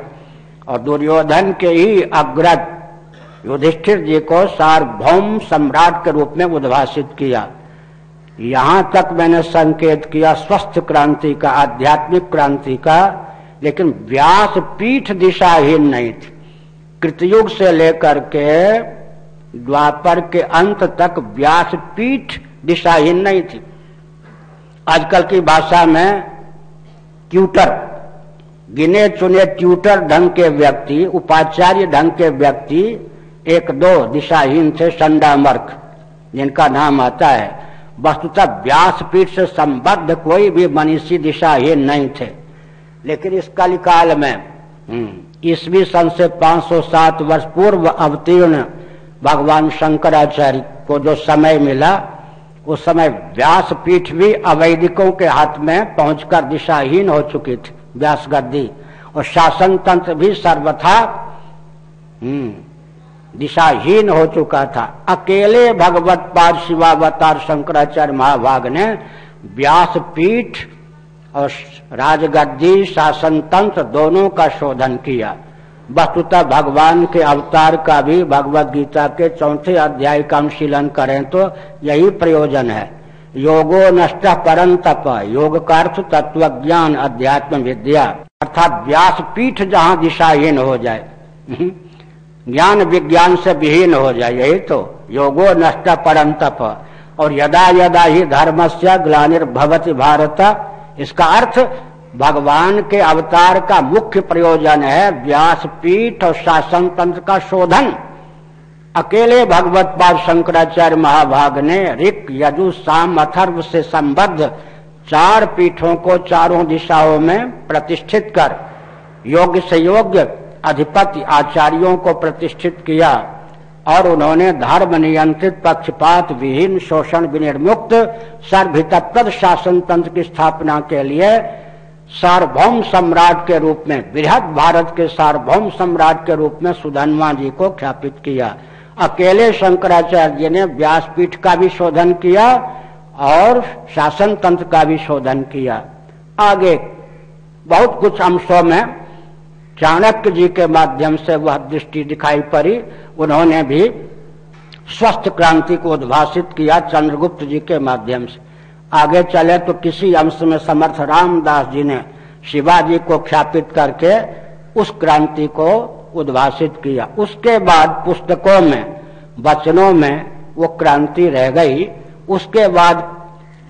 और दुर्योधन के ही अग्रज युधिष्ठिर जी को सार्वभौम सम्राट के रूप में उद्भाषित किया। यहाँ तक मैंने संकेत किया, स्वस्थ क्रांति का, आध्यात्मिक क्रांति का, लेकिन व्यास पीठ दिशाहीन नहीं थी। कृतयुग से लेकर के द्वापर के अंत तक व्यास पीठ दिशाहीन नहीं थी। आजकल की भाषा में ट्यूटर, गिने चुने ट्यूटर ढंग के व्यक्ति, उपाचार्य ढंग के व्यक्ति एक दो दिशाहीन थे, संडामर्क, जिनका नाम आता है। वस्तुतः व्यासपीठ से संबद्ध कोई भी मनीषी दिशाहीन नहीं थे। लेकिन इस कलिकाल में हम्म, ईसवी सन से 507 वर्ष पूर्व अवतीर्ण भगवान शंकराचार्य को जो समय मिला उस समय व्यास पीठ भी अवैदिकों के हाथ में पहुंचकर दिशाहीन हो चुकी थी व्यास गद्दी और शासन तंत्र भी सर्वथा हम्म, दिशाहीन हो चुका था। अकेले भगवत पाद शिवावतार शंकराचार्य महाभाग ने व्यास पीठ और राजगद्दी शासन तंत्र दोनों का शोधन किया। वस्तुतः भगवान के अवतार का भी भगवत गीता के चौथे अध्याय का अनुशीलन करें तो यही प्रयोजन है। योगो नष्ट परम तप योग का अर्थ तत्व ज्ञान अध्यात्म विद्या। अर्थात व्यास पीठ जहाँ दिशाहीन हो जाए। ज्ञान विज्ञान से विहीन हो जाए, यही तो योगो नष्ट परम तप और यदा यदा ही धर्म से ग्लानिर्भवती भारत, इसका अर्थ भगवान के अवतार का मुख्य प्रयोजन है व्यास पीठ और शासन तंत्र का शोधन। अकेले भगवत पाद शंकराचार्य महाभाग ने ऋक, यजु, साम, अथर्व से संबद्ध चार पीठों को चारों दिशाओं में प्रतिष्ठित कर, योग्य से योग्य अधिपति आचार्यों को प्रतिष्ठित किया और उन्होंने धर्म नियंत्रित पक्षपात, विहीन शोषण, विनिर्मुक्त सर्वतत्पद शासन तंत्र की स्थापना के लिए सार्वभौम सम्राट के रूप में, बृहद भारत के सार्वभौम सम्राट के रूप में सुधनवा जी को ख्यापित किया। अकेले शंकराचार्य जी ने व्यासपीठ का भी शोधन किया और शासन तंत्र का भी शोधन किया। आगे बहुत कुछ अंशों में चाणक्य जी के माध्यम से वह दृष्टि दिखाई पड़ी। उन्होंने भी स्वस्थ क्रांति को उद्भाषित किया चंद्रगुप्त जी के माध्यम से। आगे चले तो किसी अंश में समर्थ रामदास जी ने शिवाजी को ख्यापित करके उस क्रांति को उद्भाषित किया। उसके बाद पुस्तकों में, वचनों में वो क्रांति रह गई। उसके बाद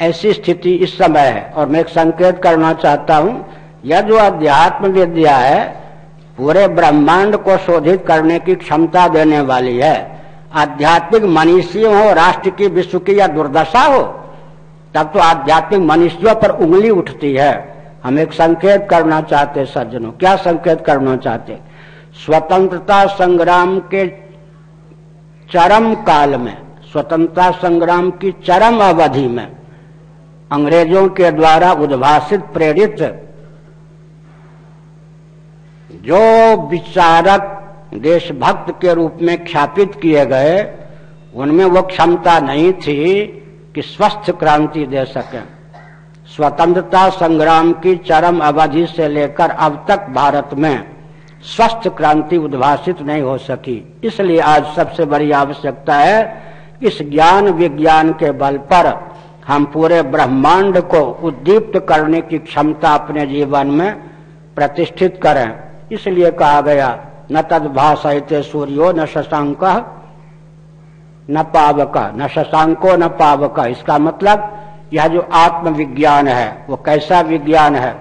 ऐसी स्थिति इस समय है। और मैं एक संकेत करना चाहता हूँ, यह जो अध्यात्म विद्या है पूरे ब्रह्मांड को शोधित करने की क्षमता देने वाली है। आध्यात्मिक मनुष्यों हो, राष्ट्र की विश्व की या दुर्दशा हो, तब तो आध्यात्मिक मनुष्यों पर उंगली उठती है। हम एक संकेत करना चाहते सज्जनों। क्या संकेत करना चाहते स्वतंत्रता संग्राम के चरम काल में, स्वतंत्रता संग्राम की चरम अवधि में, अंग्रेज़ों के द्वारा उद्भाषित प्रेरित जो विचारक देशभक्त के रूप में ख्यापित किए गए, उनमें वो क्षमता नहीं थी कि स्वस्थ क्रांति दे सके। स्वतंत्रता संग्राम की चरम अवधि से लेकर अब तक भारत में स्वस्थ क्रांति उद्भाषित नहीं हो सकी। इसलिए आज सबसे बड़ी आवश्यकता है, इस ज्ञान विज्ञान के बल पर हम पूरे ब्रह्मांड को उद्दीप्त करने की क्षमता अपने जीवन में प्रतिष्ठित करें। इसलिए कहा गया, न तद भाषा सूर्यो न शशांक, न पावक, न शशांको न पावक। इसका मतलब यह जो आत्मविज्ञान है, वो कैसा विज्ञान है?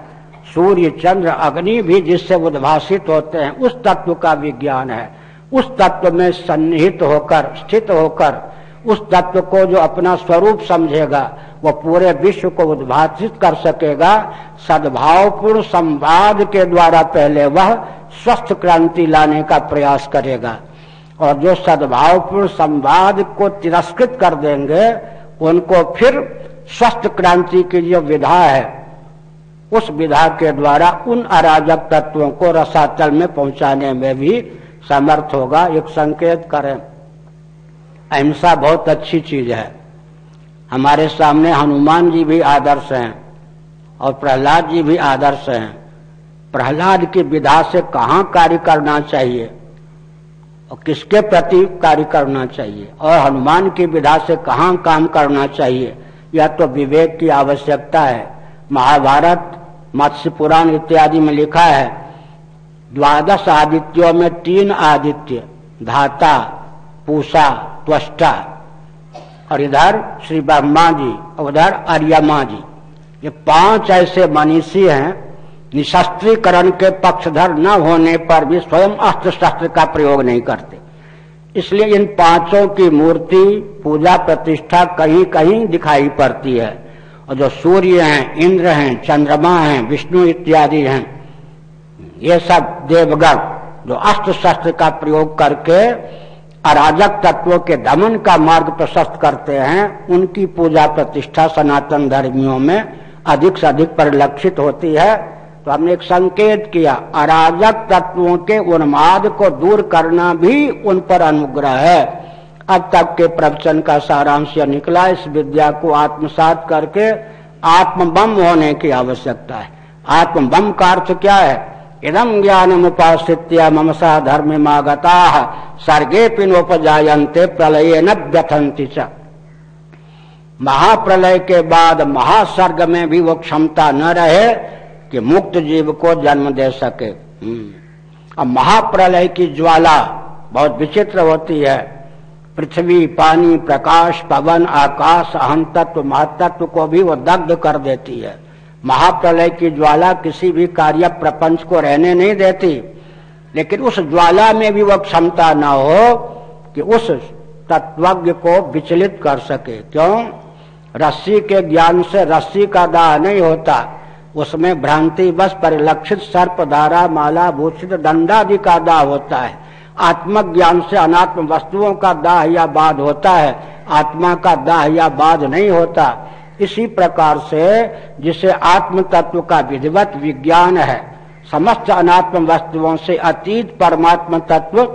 सूर्य, चंद्र, अग्नि भी जिससे उद्भाषित होते हैं, उस तत्व का विज्ञान है। उस तत्व में सन्निहित होकर, स्थित होकर, उस तत्व को जो अपना स्वरूप समझेगा वो पूरे विश्व को उद्भाषित कर सकेगा। सद्भावपूर्ण संवाद के द्वारा पहले वह स्वस्थ क्रांति लाने का प्रयास करेगा। और जो सद्भावपूर्ण संवाद को तिरस्कृत कर देंगे, उनको फिर स्वस्थ क्रांति की जो विधा है। उस विधा के द्वारा उन अराजक तत्वों को रसातल में पहुँचाने में भी समर्थ होगा। एक संकेत करें। अहिंसा बहुत अच्छी चीज़ है। हमारे सामने हनुमान जी भी आदर्श हैं और प्रहलाद जी भी आदर्श हैं। प्रहलाद की विधा से कहाँ कार्य करना चाहिए और किसके प्रति कार्य करना चाहिए और हनुमान की विधा से कहाँ काम करना चाहिए, यह तो विवेक की आवश्यकता है। महाभारत, मत्स्य पुराण इत्यादि में लिखा है, द्वादश आदित्यों में तीन आदित्य, धाता, पूषा, त्वष्टा। और इधर श्री ब्रह्मा जी, और उधर अर्यमा जी। ये पाँच ऐसे मनीषी हैं, निशस्त्रीकरण के पक्षधर न होने पर भी स्वयं अस्त्र शस्त्र का प्रयोग नहीं करते। इसलिए इन पाँचों की मूर्ति, पूजा प्रतिष्ठा कहीं कहीं दिखाई पड़ती है। और जो सूर्य हैं, इंद्र हैं, चंद्रमा हैं, विष्णु इत्यादि हैं, ये सब देवगण जो अस्त्र शस्त्र का प्रयोग करके अराजक तत्वों के दमन का मार्ग प्रशस्त करते हैं, उनकी पूजा प्रतिष्ठा सनातन धर्मियों में अधिक से अधिक परिलक्षित होती है। तो हमने एक संकेत किया अराजक तत्वों के उन्माद को दूर करना भी उन पर अनुग्रह है। अब तक के प्रवचन का सारांश यह निकला, इस विद्या को आत्मसात करके आत्मबम होने की आवश्यकता है। आत्मबम का अर्थ क्या है? इदम ज्ञान उपासित्य ममसा धर्म मागता। सर्गे पिनोपजायन्ते प्रलय न व्यथंति च। महाप्रलय के बाद महासर्ग में भी वो क्षमता न रहे कि मुक्त जीव को जन्म दे सके। हम्म। अब महाप्रलय की ज्वाला बहुत विचित्र होती है। पृथ्वी, पानी, प्रकाश, पवन, आकाश अहम तत्व महतत्व को भी वो दग्ध कर देती है। महाप्रलय की ज्वाला किसी भी कार्य प्रपंच को रहने नहीं देती। लेकिन उस ज्वाला में भी वह क्षमता न हो कि उस तत्वज्ञ को विचलित कर सके। क्यों? रस्सी के ज्ञान से रस्सी का दाह नहीं होता। उसमें भ्रांति बस परिलक्षित सर्प, धारा, माला, भूषित दंडादि का दाह होता है। आत्मक ज्ञान से अनात्म वस्तुओं का दाह या बाध होता है। आत्मा का दाह या बाध नहीं होता। इसी प्रकार से जिसे आत्म तत्व का विधिवत विज्ञान है समस्त अनात्म वस्तुओं से अतीत परमात्म तत्व,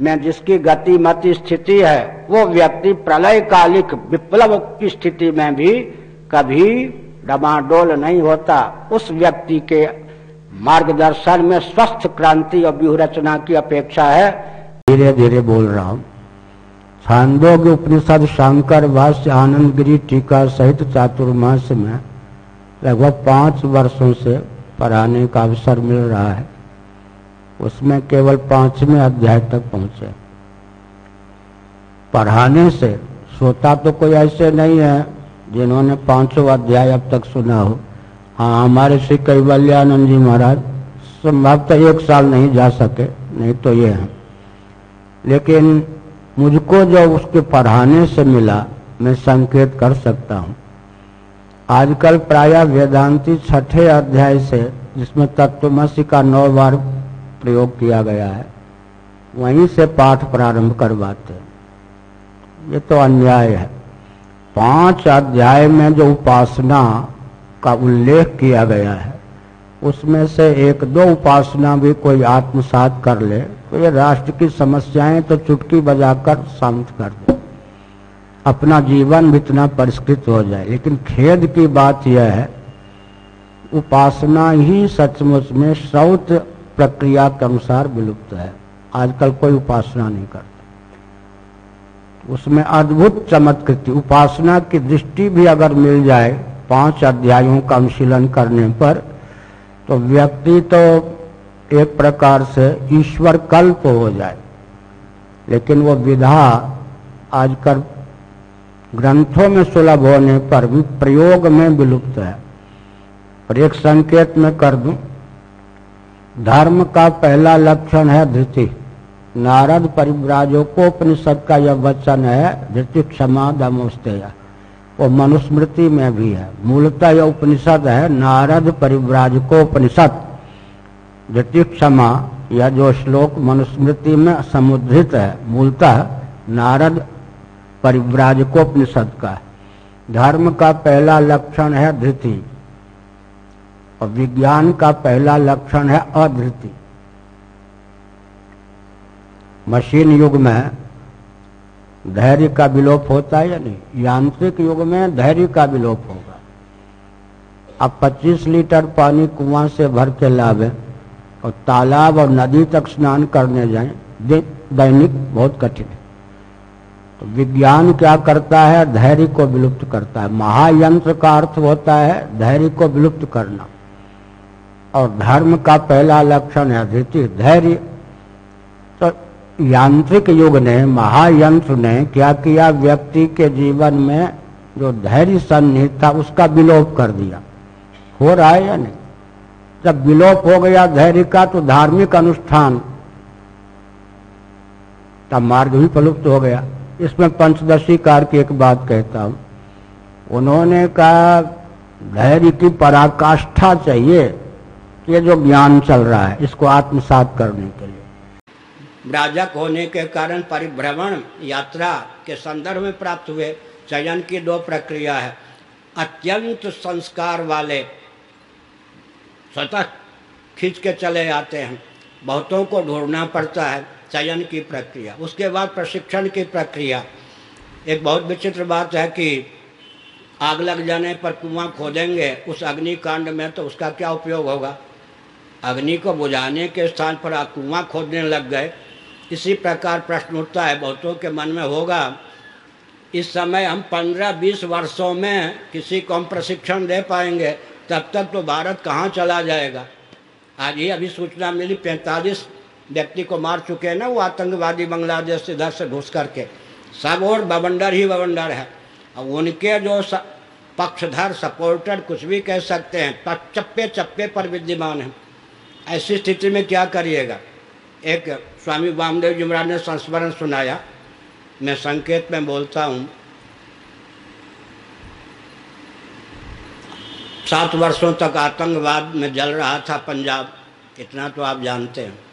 में जिसकी गति, मति, स्थिति है, वो व्यक्ति प्रलय कालिक विप्लव की स्थिति में भी कभी डमाडोल नहीं होता। उस व्यक्ति के मार्गदर्शन में स्वस्थ क्रांति और व्यूह रचना की अपेक्षा है। धीरे धीरे बोल रहा हूँ। छांदोग्य उपनिषद शंकर भाष्य आनंद, गिरी, टीका सहित चातुर्मास में लगभग पाँच वर्षों से पढ़ाने का अवसर मिल रहा है। उसमें केवल पाँचवें अध्याय तक पहुँचे। पढ़ाने से श्रोता तो कोई ऐसे नहीं है जिन्होंने पाँचों अध्याय अब तक सुना हो। हाँ हमारे श्री कैवल्यानंद जी महाराज संभवतः एक साल नहीं जा सके, नहीं तो ये है। लेकिन मुझको जो उसके पढ़ाने से मिला, मैं संकेत कर सकता हूँ। आजकल प्राय वेदांति छठे अध्याय से, जिसमें तत्वमसी का नौ बार प्रयोग किया गया है, वहीं से पाठ प्रारंभ करवाते हैं। ये तो अन्याय है। पाँच अध्याय में जो उपासना का उल्लेख किया गया है, उसमें से एक दो उपासना भी कोई आत्मसात कर ले तो ये राष्ट्र की समस्याएँ तो चुटकी बजाकर शांत कर दे। अपना जीवन भी इतना परिष्कृत हो जाए। लेकिन खेद की बात यह है, उपासना ही सचमुच में श्रौत प्रक्रिया के अनुसार विलुप्त है। आजकल कोई उपासना नहीं करता। उसमें अद्भुत चमत्कृति। उपासना की दृष्टि भी अगर मिल जाए पाँच अध्यायों का अनुशीलन करने पर तो व्यक्ति तो एक प्रकार से ईश्वर कल्प हो जाए। लेकिन वो विधा आजकल ग्रंथों में सुलभ होने पर भी प्रयोग में विलुप्त है। और एक संकेत में कर दूँ, धर्म का पहला लक्षण है धृति। नारद परिव्राजकोपनिषद का यह वचन है, धृति क्षमा दमोस्तेय वो मनुस्मृति में भी है। मूलतः यह उपनिषद है, नारद परिव्राजकोपनिषद धृति क्षमा यह जो श्लोक मनुस्मृति में समुद्रित है, मूलतः नारद परिव्राजकोपनिषद का धर्म का पहला लक्षण है धृति और विज्ञान का पहला लक्षण है अधृति। मशीन युग में धैर्य का विलोप होता है या नहीं? यांत्रिक युग में धैर्य का विलोप होगा। अब 25 लीटर पानी कुआँ से भर के लावे और तालाब और नदी तक स्नान करने जाएँ दैनिक बहुत कठिन है। तो विज्ञान क्या करता है? धैर्य को विलुप्त करता है। महायंत्र का अर्थ होता है धैर्य को विलुप्त करना। और धर्म का पहला लक्षण है धृति धैर्य। तो यांत्रिक युग ने, महायंत्र ने क्या किया? व्यक्ति के जीवन में जो धैर्य सन्निहित था, उसका विलोप कर दिया। हो रहा है या नहीं? जब विलोप हो गया धैर्य का तो धार्मिक अनुष्ठान तब मार्ग भी प्रलुप्त हो गया। इसमें पंचदशी कार की एक बात कहता हूँ। उन्होंने कहा, धैर्य की पराकाष्ठा चाहिए ये जो ज्ञान चल रहा है, इसको आत्मसात करने के लिए। राजक होने के कारण परिभ्रमण यात्रा के संदर्भ में प्राप्त हुए। चयन की दो प्रक्रिया है। अत्यंत संस्कार वाले स्वतः खींच के चले आते हैं। बहुतों को ढूंढना पड़ता है। चयन की प्रक्रिया, उसके बाद प्रशिक्षण की प्रक्रिया। एक बहुत विचित्र बात है कि आग लग जाने पर कुआँ खोदेंगे उस अग्निकांड में तो उसका क्या उपयोग होगा? अग्नि को बुझाने के स्थान पर आप कुआँ खोदने लग गए। इसी प्रकार प्रश्न उठता है बहुतों के मन में होगा, इस समय हम पंद्रह बीस वर्षों में किसी को हम प्रशिक्षण दे पाएँगे, तब तक तो भारत कहाँ चला जाएगा? आज ही अभी सूचना मिली, पैंतालीस व्यक्ति को मार चुके हैं ना, वो आतंकवादी बांग्लादेश से इधर से घुस करके। सब और बवंडर ही बवंडर है। अब उनके जो पक्षधर सपोर्टर कुछ भी कह सकते हैं चप्पे चप्पे पर विद्यमान हैं। ऐसी स्थिति में क्या करिएगा? एक स्वामी वामदेव जी महाराज ने संस्मरण सुनाया। मैं संकेत में बोलता हूँ। सात वर्षों तक आतंकवाद में जल रहा था पंजाब। इतना तो आप जानते हैं।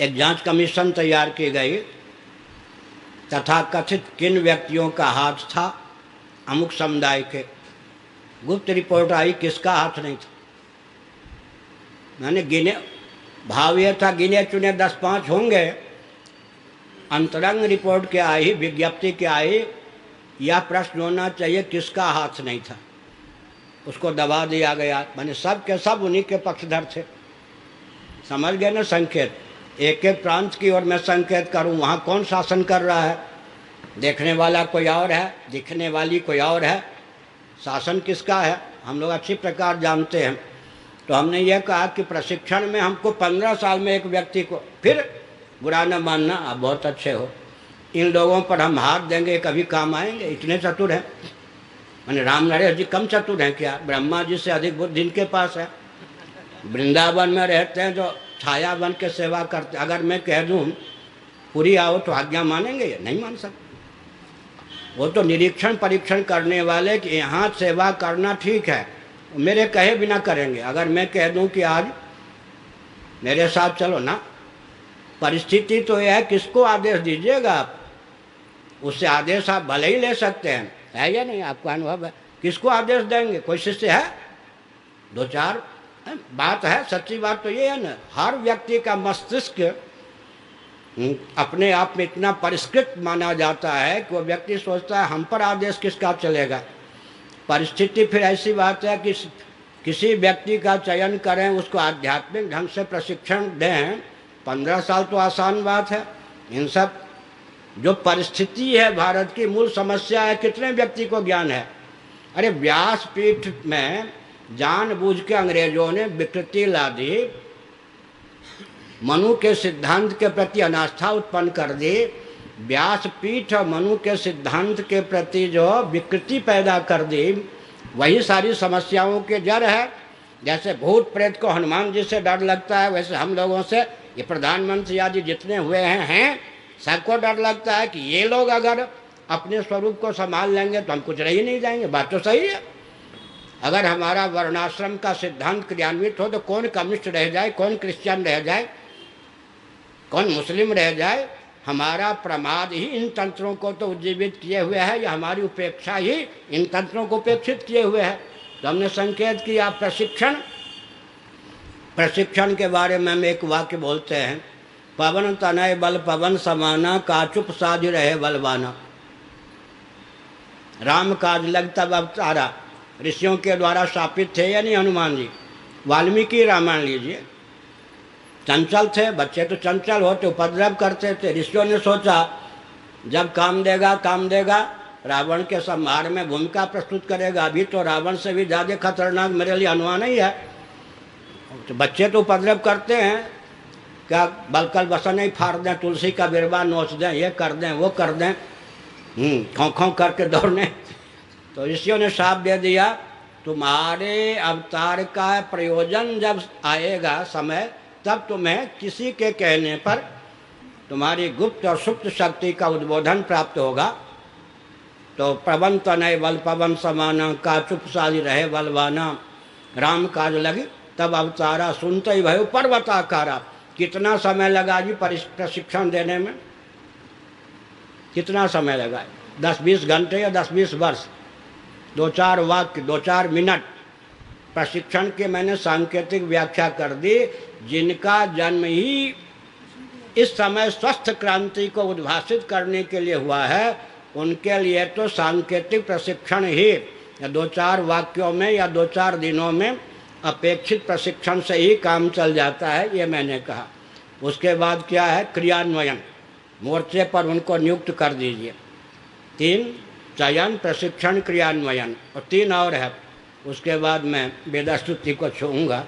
एक जाँच कमीशन तैयार की गई। तथा कथित किन व्यक्तियों का हाथ था? अमुक समुदाय के। गुप्त रिपोर्ट आई, किसका हाथ नहीं था? मैंने गिने, भाव यह था, गिने चुने दस पाँच होंगे। अंतरंग रिपोर्ट के आई, विज्ञप्ति के आई, यह प्रश्न होना चाहिए, किसका हाथ नहीं था? उसको दबा दिया गया। मैंने सब के सब उन्हीं के पक्षधर थे। समझ गए ना संकेत? एक एक प्रांत की ओर मैं संकेत करूँ, वहाँ कौन शासन कर रहा है? देखने वाला कोई और है? दिखने वाली कोई और है? शासन किसका है? हम लोग अच्छी प्रकार जानते हैं। तो हमने यह कहा कि प्रशिक्षण में हमको पंद्रह साल में एक व्यक्ति को, फिर बुरा न मानना, आप बहुत अच्छे हो। इन लोगों पर हम हाथ देंगे, कभी काम आएँगे, इतने चतुर हैं। मैंने राम नरेश जी, कम चतुर हैं क्या? ब्रह्मा जी से अधिक बुद्धि इनके पास है। वृंदावन में रहते हैं जो छाया बन के सेवा करते, अगर मैं कह दूँ, पूरी आओ तो आज्ञा मानेंगे या नहीं मान सकते? वो तो निरीक्षण परीक्षण करने वाले कि यहाँ सेवा करना ठीक है, मेरे कहे बिना करेंगे। अगर मैं कह दूँ कि आज मेरे साथ चलो ना, परिस्थिति तो यह है, किसको आदेश दीजिएगा आप? उससे आदेश आप भले ही ले सकते हैं। है या नहीं? आपका अनुभव है। किसको आदेश देंगे? कोई शिष्य है? दो चार बात है सच्ची बात तो ये है ना हर व्यक्ति का मस्तिष्क हम्म, अपने आप में इतना परिष्कृत माना जाता है कि वो व्यक्ति सोचता है हम पर आदेश किसका चलेगा? परिस्थिति फिर ऐसी बात है कि किसी व्यक्ति का चयन करें उसको आध्यात्मिक ढंग से प्रशिक्षण दें पंद्रह साल तो आसान बात है। इन सब जो परिस्थिति है भारत की मूल समस्या है कितने व्यक्ति को ज्ञान है? अरे व्यासपीठ में जानबूझ के अंग्रेज़ों ने विकृति ला दी, मनु के सिद्धांत के प्रति अनास्था उत्पन्न कर दी व्यास व्यासपीठ मनु के सिद्धांत के प्रति जो विकृति पैदा कर दी, वही सारी समस्याओं के जड़ है। जैसे भूत प्रेत को हनुमान जी से डर लगता है, वैसे हम लोगों से ये प्रधानमंत्री आदि जितने हुए हैं हैं, सबको डर लगता है कि ये लोग अगर अपने स्वरूप को संभाल लेंगे तो हम कुछ रह ही नहीं जाएँगे। बात तो सही है। अगर हमारा वर्णाश्रम का सिद्धांत क्रियान्वित हो तो कौन कम्युनिस्ट रह जाए, कौन क्रिश्चियन रह जाए, कौन मुस्लिम रह जाए, हमारा प्रमाद ही इन तंत्रों को तो उज्जीवित किए हुए है, या हमारी उपेक्षा ही इन तंत्रों को उपेक्षित किए हुए है। तो हमने संकेत किया, प्रशिक्षण। प्रशिक्षण के बारे में हम एक वाक्य बोलते हैं, पवन तनय बल पवन समाना, काचुप साज रहे बलवाना। राम काज लग तब ऋषियों के द्वारा स्थापित थे या नहीं? हनुमान जी। वाल्मीकि रामायण लीजिए। चंचल थे बच्चे तो चंचल होते उपद्रव करते थे। ऋषियों ने सोचा जब काम देगा काम देगा रावण के संहार में भूमिका प्रस्तुत करेगा। अभी तो रावण से भी ज़्यादा खतरनाक मेरे लिए हनुमान ही है। तो बच्चे तो उपद्रव करते हैं। क्या बलकल बसन ही फाड़ दें तुलसी का बिरबा नोच दें ये कर दें वो कर दें। हम्म, खो खो करके दौड़ने। तो ऋषियों ने साफ़ दे दिया, तुम्हारे अवतार का प्रयोजन जब आएगा समय, तब तुम्हें किसी के कहने पर तुम्हारी गुप्त और सुप्त शक्ति का उद्बोधन प्राप्त होगा। तो प्रबंध तनय बल पवन समाना का चुप साली रहे बलवाना। राम काज लगी, तब अवतारा सुनते ही भयो, पर्वताकारा, कितना समय लगा जी प्रशिक्षण देने में? कितना समय लगा? दस बीस घंटे या दस बीस वर्ष? दो चार वाक्य दो चार मिनट। प्रशिक्षण के मैंने सांकेतिक व्याख्या कर दी, जिनका जन्म ही इस समय स्वस्थ क्रांति को उद्भाषित करने के लिए हुआ है, उनके लिए तो सांकेतिक प्रशिक्षण ही, या दो चार वाक्यों में या दो चार दिनों में अपेक्षित प्रशिक्षण से ही काम चल जाता है, ये मैंने कहा। उसके बाद क्या है? क्रियान्वयन। मोर्चे पर उनको नियुक्त कर दीजिए। तीन चयन प्रशिक्षण, क्रियान्वयन। और तीन और है। उसके बाद मैं वेदास्तुति को छूँगा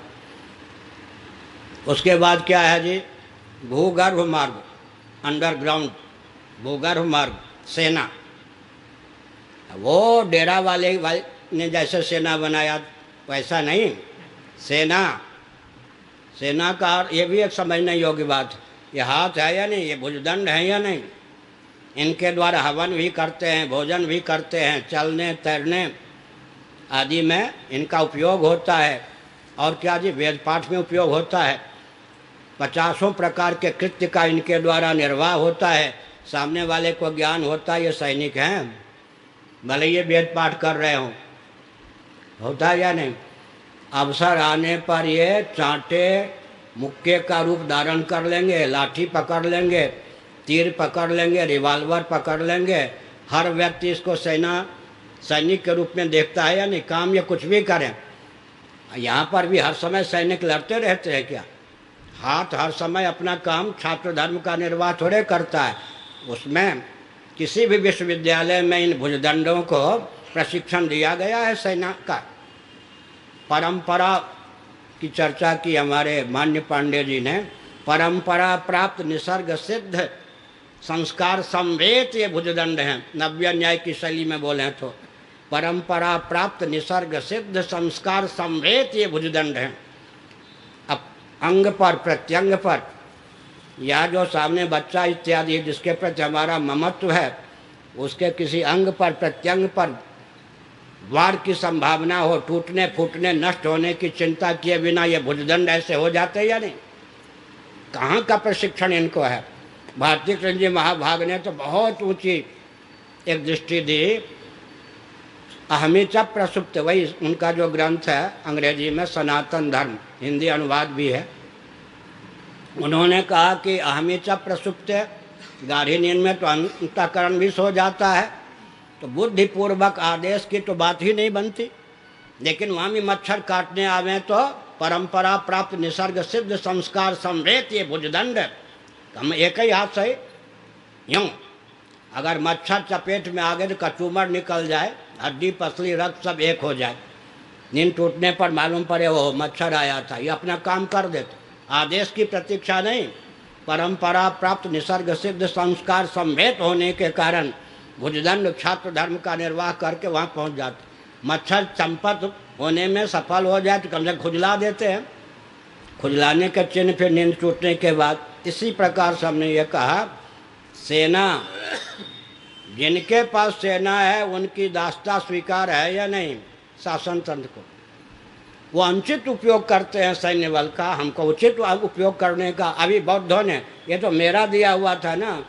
उसके बाद क्या है जी? भूगर्भ मार्ग अंडरग्राउंड भूगर्भ मार्ग, सेना। वो डेरा वाले ने जैसे सेना बनाया, वैसा नहीं। सेना। सेना का ये भी एक समझने योग्य बात है। ये हाथ है या नहीं? ये भुजदंड है या नहीं? इनके द्वारा हवन भी करते हैं, भोजन भी करते हैं, चलने, तैरने आदि में इनका उपयोग होता है। और क्या जी, वेद पाठ में उपयोग होता है? पचासों प्रकार के कृत्य का इनके द्वारा निर्वाह होता है। सामने वाले को ज्ञान होता है, ये सैनिक हैं। भले ये वेद पाठ कर रहे हों। होता है या नहीं? अवसर आने पर ये चांटे मुक्के का रूप धारण कर लेंगे, लाठी पकड़ लेंगे तीर पकड़ लेंगे, रिवाल्वर पकड़ लेंगे। हर व्यक्ति इसको सेना, सैनिक के रूप में देखता है या नहीं, काम या कुछ भी करें। यहाँ पर भी हर समय सैनिक लड़ते रहते हैं क्या? हाथ हर समय अपना काम छात्र धर्म का निर्वाह थोड़े करता है। उसमें किसी भी विश्वविद्यालय में इन भुजदंडों को प्रशिक्षण दिया गया है सेना का। परंपरा की चर्चा की हमारे मान्य पांडे जी ने, परंपरा प्राप्त निसर्ग सिद्ध संस्कार संवेत ये भुजदंड हैं। नव्य न्याय की शैली में बोले तो। परंपरा प्राप्त निसर्ग सिद्ध संस्कार संवेद ये भुजदंड हैं। अब अंग पर, प्रत्यंग पर, या जो सामने बच्चा इत्यादि जिसके प्रति हमारा ममत्व है, उसके किसी अंग पर, प्रत्यंग पर वार की संभावना हो, टूटने फूटने, नष्ट होने की चिंता किए बिना ये भुजदंड ऐसे हो जाते या नहीं? कहाँ का प्रशिक्षण इनको है? भारतीय कृष्ण जी महाभाग ने तो बहुत ऊँची एक दृष्टि दी। अहमिचा प्रसुप्त, वही उनका जो ग्रंथ है, अंग्रेज़ी में सनातन धर्म, हिंदी अनुवाद भी है। उन्होंने कहा कि अहमिचा प्रसुप्त, गाढ़ी नींद में तो अंतकरण भी सो जाता है तो बुद्धिपूर्वक आदेश की तो बात ही नहीं बनती। लेकिन वहाँ भी मच्छर काटने आवे तो परंपरा प्राप्त, निसर्ग सिद्ध, संस्कार समृत ये भुजदंड। हम एक ही हाथ से यूँ। अगर मच्छर चपेट में आ गए तो कचूमर निकल जाए, हड्डी, पसली, रक्त सब एक हो जाए। नींद टूटने पर मालूम पड़े वो मच्छर आया था। ये अपना काम कर देते। आदेश की प्रतीक्षा नहीं, परंपरा प्राप्त, निसर्ग सिद्ध, संस्कार संवेत होने के कारण भुजदंड छात्र धर्म का निर्वाह करके वहाँ पहुँच जाते। मच्छर चंपत होने में सफल हो जाए तो कम से खुजला देते हैं। खुजलाने का चिन्ह, फिर नींद टूटने के बाद इसी प्रकार से हमने ये कहा, सेना, जिनके पास सेना है, उनकी दास्ता स्वीकार है या नहीं? शासन तंत्र को। वो अनुचित उपयोग करते हैं सैन्य बल का, हमको उचित उपयोग करने का अभी बौद्धों ने ये तो मेरा दिया हुआ था ना,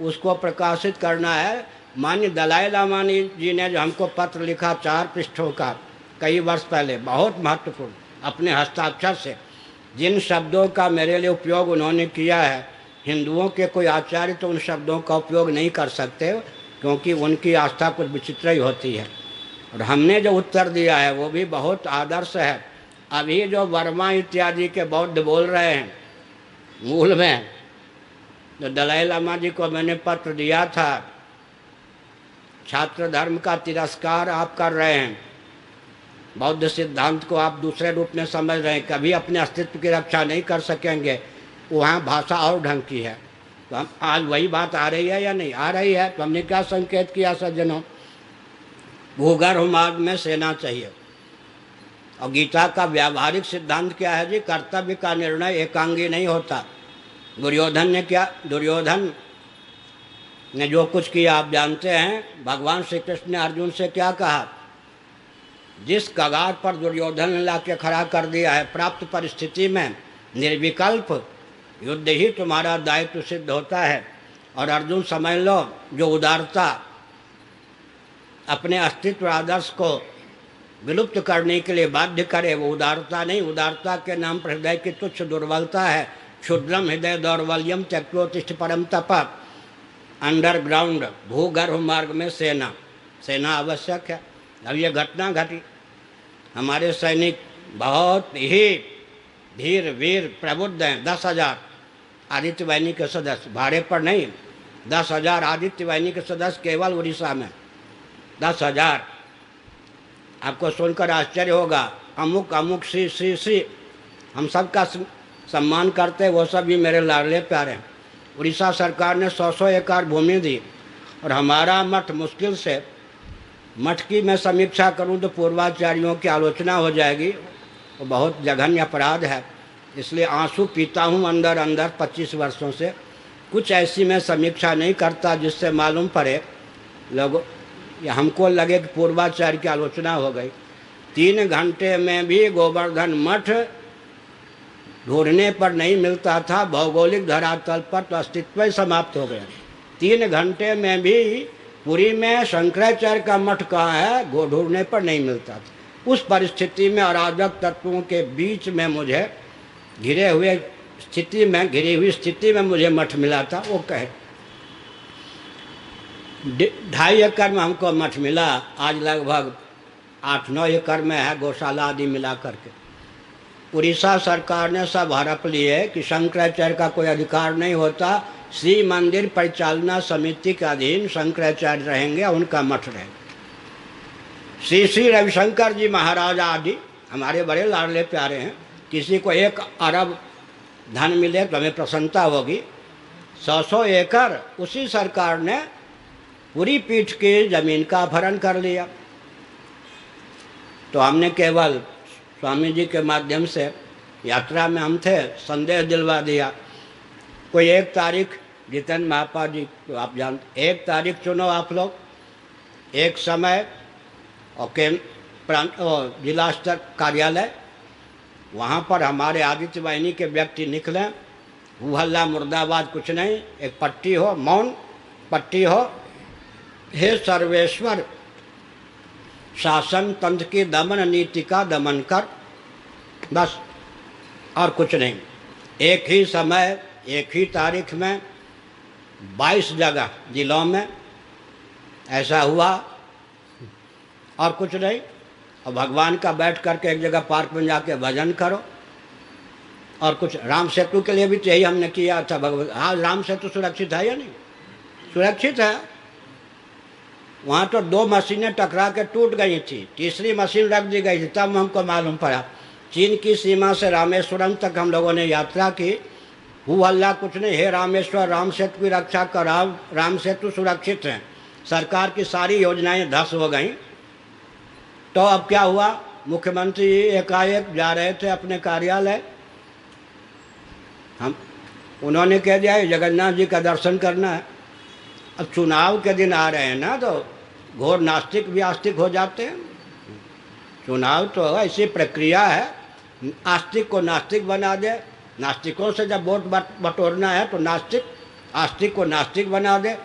उसको प्रकाशित करना है। मान्य दलाई लामानी जी ने जो हमको पत्र लिखा चार पृष्ठों का, कई वर्ष पहले, बहुत महत्वपूर्ण, अपने हस्ताक्षर से। जिन शब्दों का मेरे लिए उपयोग उन्होंने किया है, हिंदुओं के कोई आचार्य तो उन शब्दों का उपयोग नहीं कर सकते, क्योंकि उनकी आस्था कुछ विचित्र ही होती है। और हमने जो उत्तर दिया है, वो भी बहुत आदर्श है। अभी जो वर्मा इत्यादि के बौद्ध बोल रहे हैं, मूल में तो दलाई लामा जी को मैंने पत्र दिया था, छात्र धर्म का तिरस्कार आप कर रहे हैं। बौद्ध सिद्धांत को आप दूसरे रूप में समझ रहे हैं, कभी अपने अस्तित्व की रक्षा नहीं कर सकेंगे। वहाँ भाषा और ढंग की है। तो हम आज वही बात आ रही है या नहीं? आ रही है। तो हमने क्या संकेत किया सज्जनों? भूगर्भ मार्ग में सेना चाहिए। और गीता का व्यावहारिक सिद्धांत क्या है जी? कर्तव्य का निर्णय एकांगी नहीं होता। दुर्योधन ने क्या, दुर्योधन ने जो कुछ किया, आप जानते हैं, भगवान श्री कृष्ण ने अर्जुन से क्या कहा? जिस कगार पर दुर्योधन ने ला के खड़ा कर दिया है, प्राप्त परिस्थिति में निर्विकल्प युद्ध ही तुम्हारा दायित्व सिद्ध होता है। और अर्जुन समझ लो, जो उदारता अपने अस्तित्व आदर्श को विलुप्त करने के लिए बाध्य करे, वो उदारता नहीं, उदारता के नाम पर हृदय की तुच्छ दुर्बलता है। क्षुद्रम हृदय दौर्बल्यम त्यक्तोतिष्ठ परम तप। अंडरग्राउंड भूगर्भ मार्ग में सेना। सेना आवश्यक है। अब ये घटना घटी। हमारे सैनिक बहुत ही धीर, वीर, प्रबुद्ध हैं। दस हज़ार आदित्य वाहिनी के सदस्य। भाड़े पर नहीं। दस हज़ार आदित्य वाहिनी के सदस्य केवल उड़ीसा में। दस हज़ार। आपको सुनकर आश्चर्य होगा। अमुक अमुक श्री श्री श्री हम सबका सम्मान करते वो सब भी मेरे लाडले प्यारे हैं। उड़ीसा सरकार ने सौ सौ एकड़ भूमि दी। और हमारा मठ मुश्किल से मठ की मैं समीक्षा करूँ तो पूर्वाचार्यों की आलोचना हो जाएगी। वो बहुत जघन्य अपराध है। इसलिए आँसू पीता हूँ अंदर अंदर 25 वर्षों से। कुछ ऐसी मैं समीक्षा नहीं करता जिससे मालूम पड़े। लोगों हमको लगे कि पूर्वाचार्य की आलोचना हो गई। तीन घंटे में भी गोवर्धन मठ ढूँढने पर नहीं मिलता था। भौगोलिक धरातल पर तो अस्तित्व ही समाप्त हो गया। तीन घंटे में भी पुरी में शंकराचार्य का मठ कहाँ है? गो ढूँढने पर नहीं मिलता। उस परिस्थिति में अराजक तत्वों के बीच में मुझे घिरे हुए स्थिति में, घिरी हुई स्थिति में मुझे मठ मिला था, वो कहे। ढाई एकड़ में हमको मठ मिला, आज लगभग आठ नौ एकड़ में है गौशाला आदि मिला करके। उड़ीसा सरकार ने सब हड़प लिए कि शंकराचार्य का कोई अधिकार नहीं होता श्री मंदिर परिचालना समिति के अधीन शंकराचार्य रहेंगे उनका मठ रहेगा। श्री श्री रविशंकर जी महाराज आदि, हमारे बड़े लाडले प्यारे हैं, किसी को एक अरब धन मिले तो हमें प्रसन्नता होगी। सौ सौ एकड़ उसी सरकार ने पूरी पीठ की ज़मीन का अपहरण कर लिया। तो हमने केवल स्वामी जी के माध्यम से यात्रा में हम थे, संदेह दिलवा दिया। कोई एक तारीख जितन महापा जी तो आप जानते एक तारीख चुनो आप लोग, एक समय, और केंद्र जिला स्तर कार्यालय, वहाँ पर हमारे आदित्य वाहिनी के व्यक्ति निकले हल्ला मुर्दाबाद कुछ नहीं, एक पट्टी हो, मौन पट्टी हो, हे सर्वेश्वर, शासन तंत्र की दमन, नीति का दमन कर, बस, और कुछ नहीं, एक ही समय, एक ही तारीख में 22 जगह जिलों में ऐसा हुआ और कुछ नहीं। और भगवान का बैठ करके एक जगह पार्क में जाके भजन करो और कुछ राम सेतु के लिए भी तो यही हमने किया। था भगवान हाँ राम सेतु सुरक्षित है या नहीं? सुरक्षित है। वहाँ तो दो मशीनें टकरा के टूट गई थी। तीसरी मशीन रख दी गई थी, तब हमको मालूम पड़ा। चीन की सीमा से रामेश्वरम तक हम लोगों ने यात्रा की। हु हल्ला कुछ नहीं, हे रामेश्वर, राम सेतु की रक्षा कर राम राम सेतु सुरक्षित हैं। सरकार की सारी योजनाएँ धस हो गई। तो अब क्या हुआ? मुख्यमंत्री एकाएक जा रहे थे अपने कार्यालय। हम, उन्होंने कह दिया जगन्नाथ जी का दर्शन करना है। अब चुनाव के दिन आ रहे हैं ना तो घोर नास्तिक भी आस्तिक हो जाते हैं। चुनाव तो ऐसी प्रक्रिया है आस्तिक को नास्तिक बना दे नास्तिकों से जब वोट बटोरना है तो नास्तिक, आस्तिक को नास्तिक बना दे।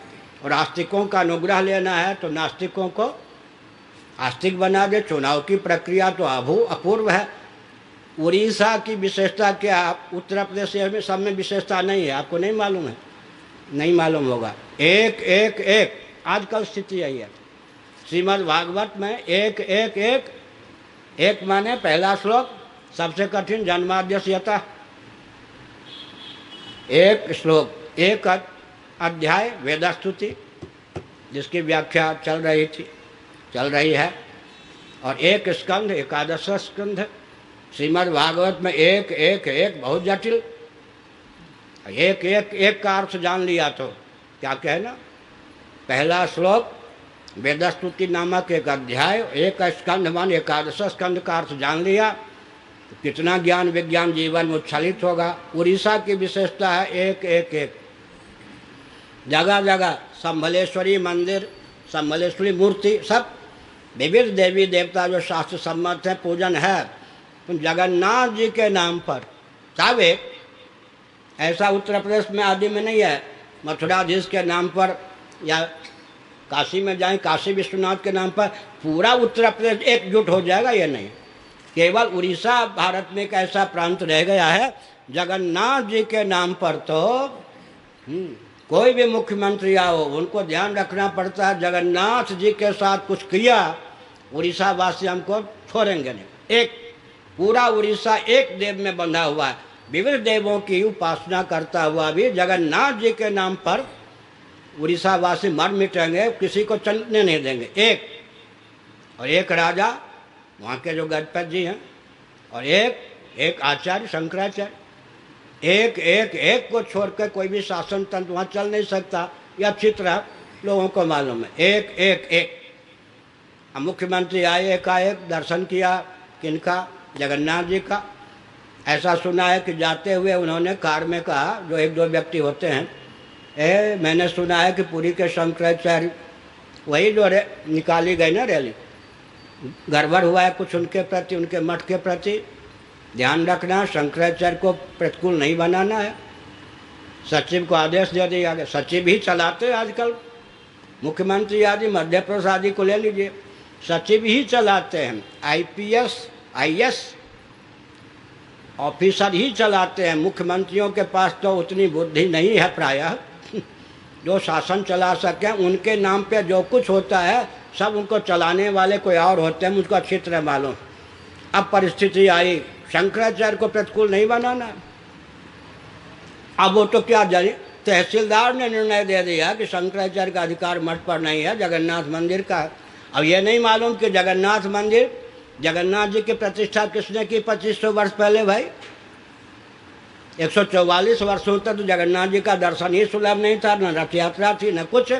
और आस्तिकों का अनुग्रह लेना है तो नास्तिकों को आस्तिक बना दे। चुनाव की प्रक्रिया तो अभू, अपूर्व है। उड़ीसा की विशेषता क्या उत्तर प्रदेश में सब में विशेषता नहीं है। आपको नहीं मालूम है? नहीं मालूम होगा। एक एक एक। आजकल स्थिति यही है। श्रीमद् भागवत में एक एक एक। एक माने पहला श्लोक, सबसे कठिन जन्माद्यता एक श्लोक, एक अध्याय वेदास्तुति, जिसकी व्याख्या चल रही थी, चल रही है। और एक स्कंध, एकादश स्कंध, श्रीमद् भागवत में एक एक एक बहुत जटिल। एक एक एक का अर्थ जान लिया तो क्या कहना? पहला श्लोक, वेदस्तुति नामक एक अध्याय, एक स्कंध मान एकादश स्कंध का अर्थ जान लिया। तो कितना ज्ञान, विज्ञान जीवन में उच्छलित होगा। उड़ीसा की विशेषता है एक एक एक। जगह जगह, संभलेश्वरी मंदिर, संभलेश्वरी मूर्ति, सब। विविध देवी देवता जो शास्त्र सम्मत है, पूजन है। तो जगन्नाथ जी के नाम पर एक ऐसा उत्तर प्रदेश में आदि में नहीं है, मथुराधीश के नाम पर या काशी में जाएँ, काशी विश्वनाथ के नाम पर, पूरा उत्तर प्रदेश एकजुट हो जाएगा या नहीं? केवल उड़ीसा भारत में एक ऐसा प्रांत रह गया है जगन्नाथ जी के नाम पर तो हम्म, कोई भी मुख्यमंत्री आओ उनको ध्यान रखना पड़ता है जगन्नाथ जी के साथ कुछ किया उड़ीसा वासी हमको छोड़ेंगे नहीं। एक पूरा उड़ीसा एक देव में बंधा हुआ है विविध देवों की उपासना करता हुआ भी जगन्नाथ जी के नाम पर उड़ीसा वासी मर मिटेंगे किसी को चलने नहीं देंगे। एक और एक राजा वहाँ के जो गणपत जी हैं, और एक एक आचार्य शंकराचार्य, एक एक एक को छोड़कर कोई भी शासन तंत्र वहाँ चल नहीं सकता, यह अच्छी तरह लोगों को मालूम है। एक एक एक। मुख्यमंत्री आए, एकाएक दर्शन किया, किनका? जगन्नाथ जी का। ऐसा सुना है कि जाते हुए उन्होंने कार में कहा, जो एक दो व्यक्ति होते हैं, ए, मैंने सुना है कि पुरी के शंकराचार्य, वही जो निकाली गई ना रैली गड़बड़ हुआ है कुछ उनके प्रति, उनके मठ के प्रति। ध्यान रखना, शंकराचार्य को प्रतिकूल नहीं बनाना है। सचिव को आदेश दे दिया गया। सचिव ही चलाते हैं आजकल। मुख्यमंत्री आदि मध्य प्रदेश आदि को ले लीजिए। सचिव ही चलाते हैं। आईपीएस, आईएस ऑफिसर ही चलाते हैं। मुख्यमंत्रियों के पास तो उतनी बुद्धि नहीं है प्रायः। जो शासन चला सकें, उनके नाम पे जो कुछ होता है सब उनको चलाने वाले कोई और होते हैं, मुझको अच्छी तरह मालूम। अब परिस्थिति आई, शंकराचार्य को प्रतिकूल नहीं बनाना। अब वो तो क्या जाने तहसीलदार ने निर्णय दे दिया कि शंकराचार्य का अधिकार मठ पर नहीं है, जगन्नाथ मंदिर का। अब ये नहीं मालूम कि जगन्नाथ मंदिर, जगन्नाथ जी की प्रतिष्ठा किसने की पच्चीस सौ वर्ष पहले भाई? एक सौ चौवालीस वर्षों तक तो जगन्नाथ जी का दर्शन ही सुलभ नहीं था, न रथ यात्रा थी, न कुछ।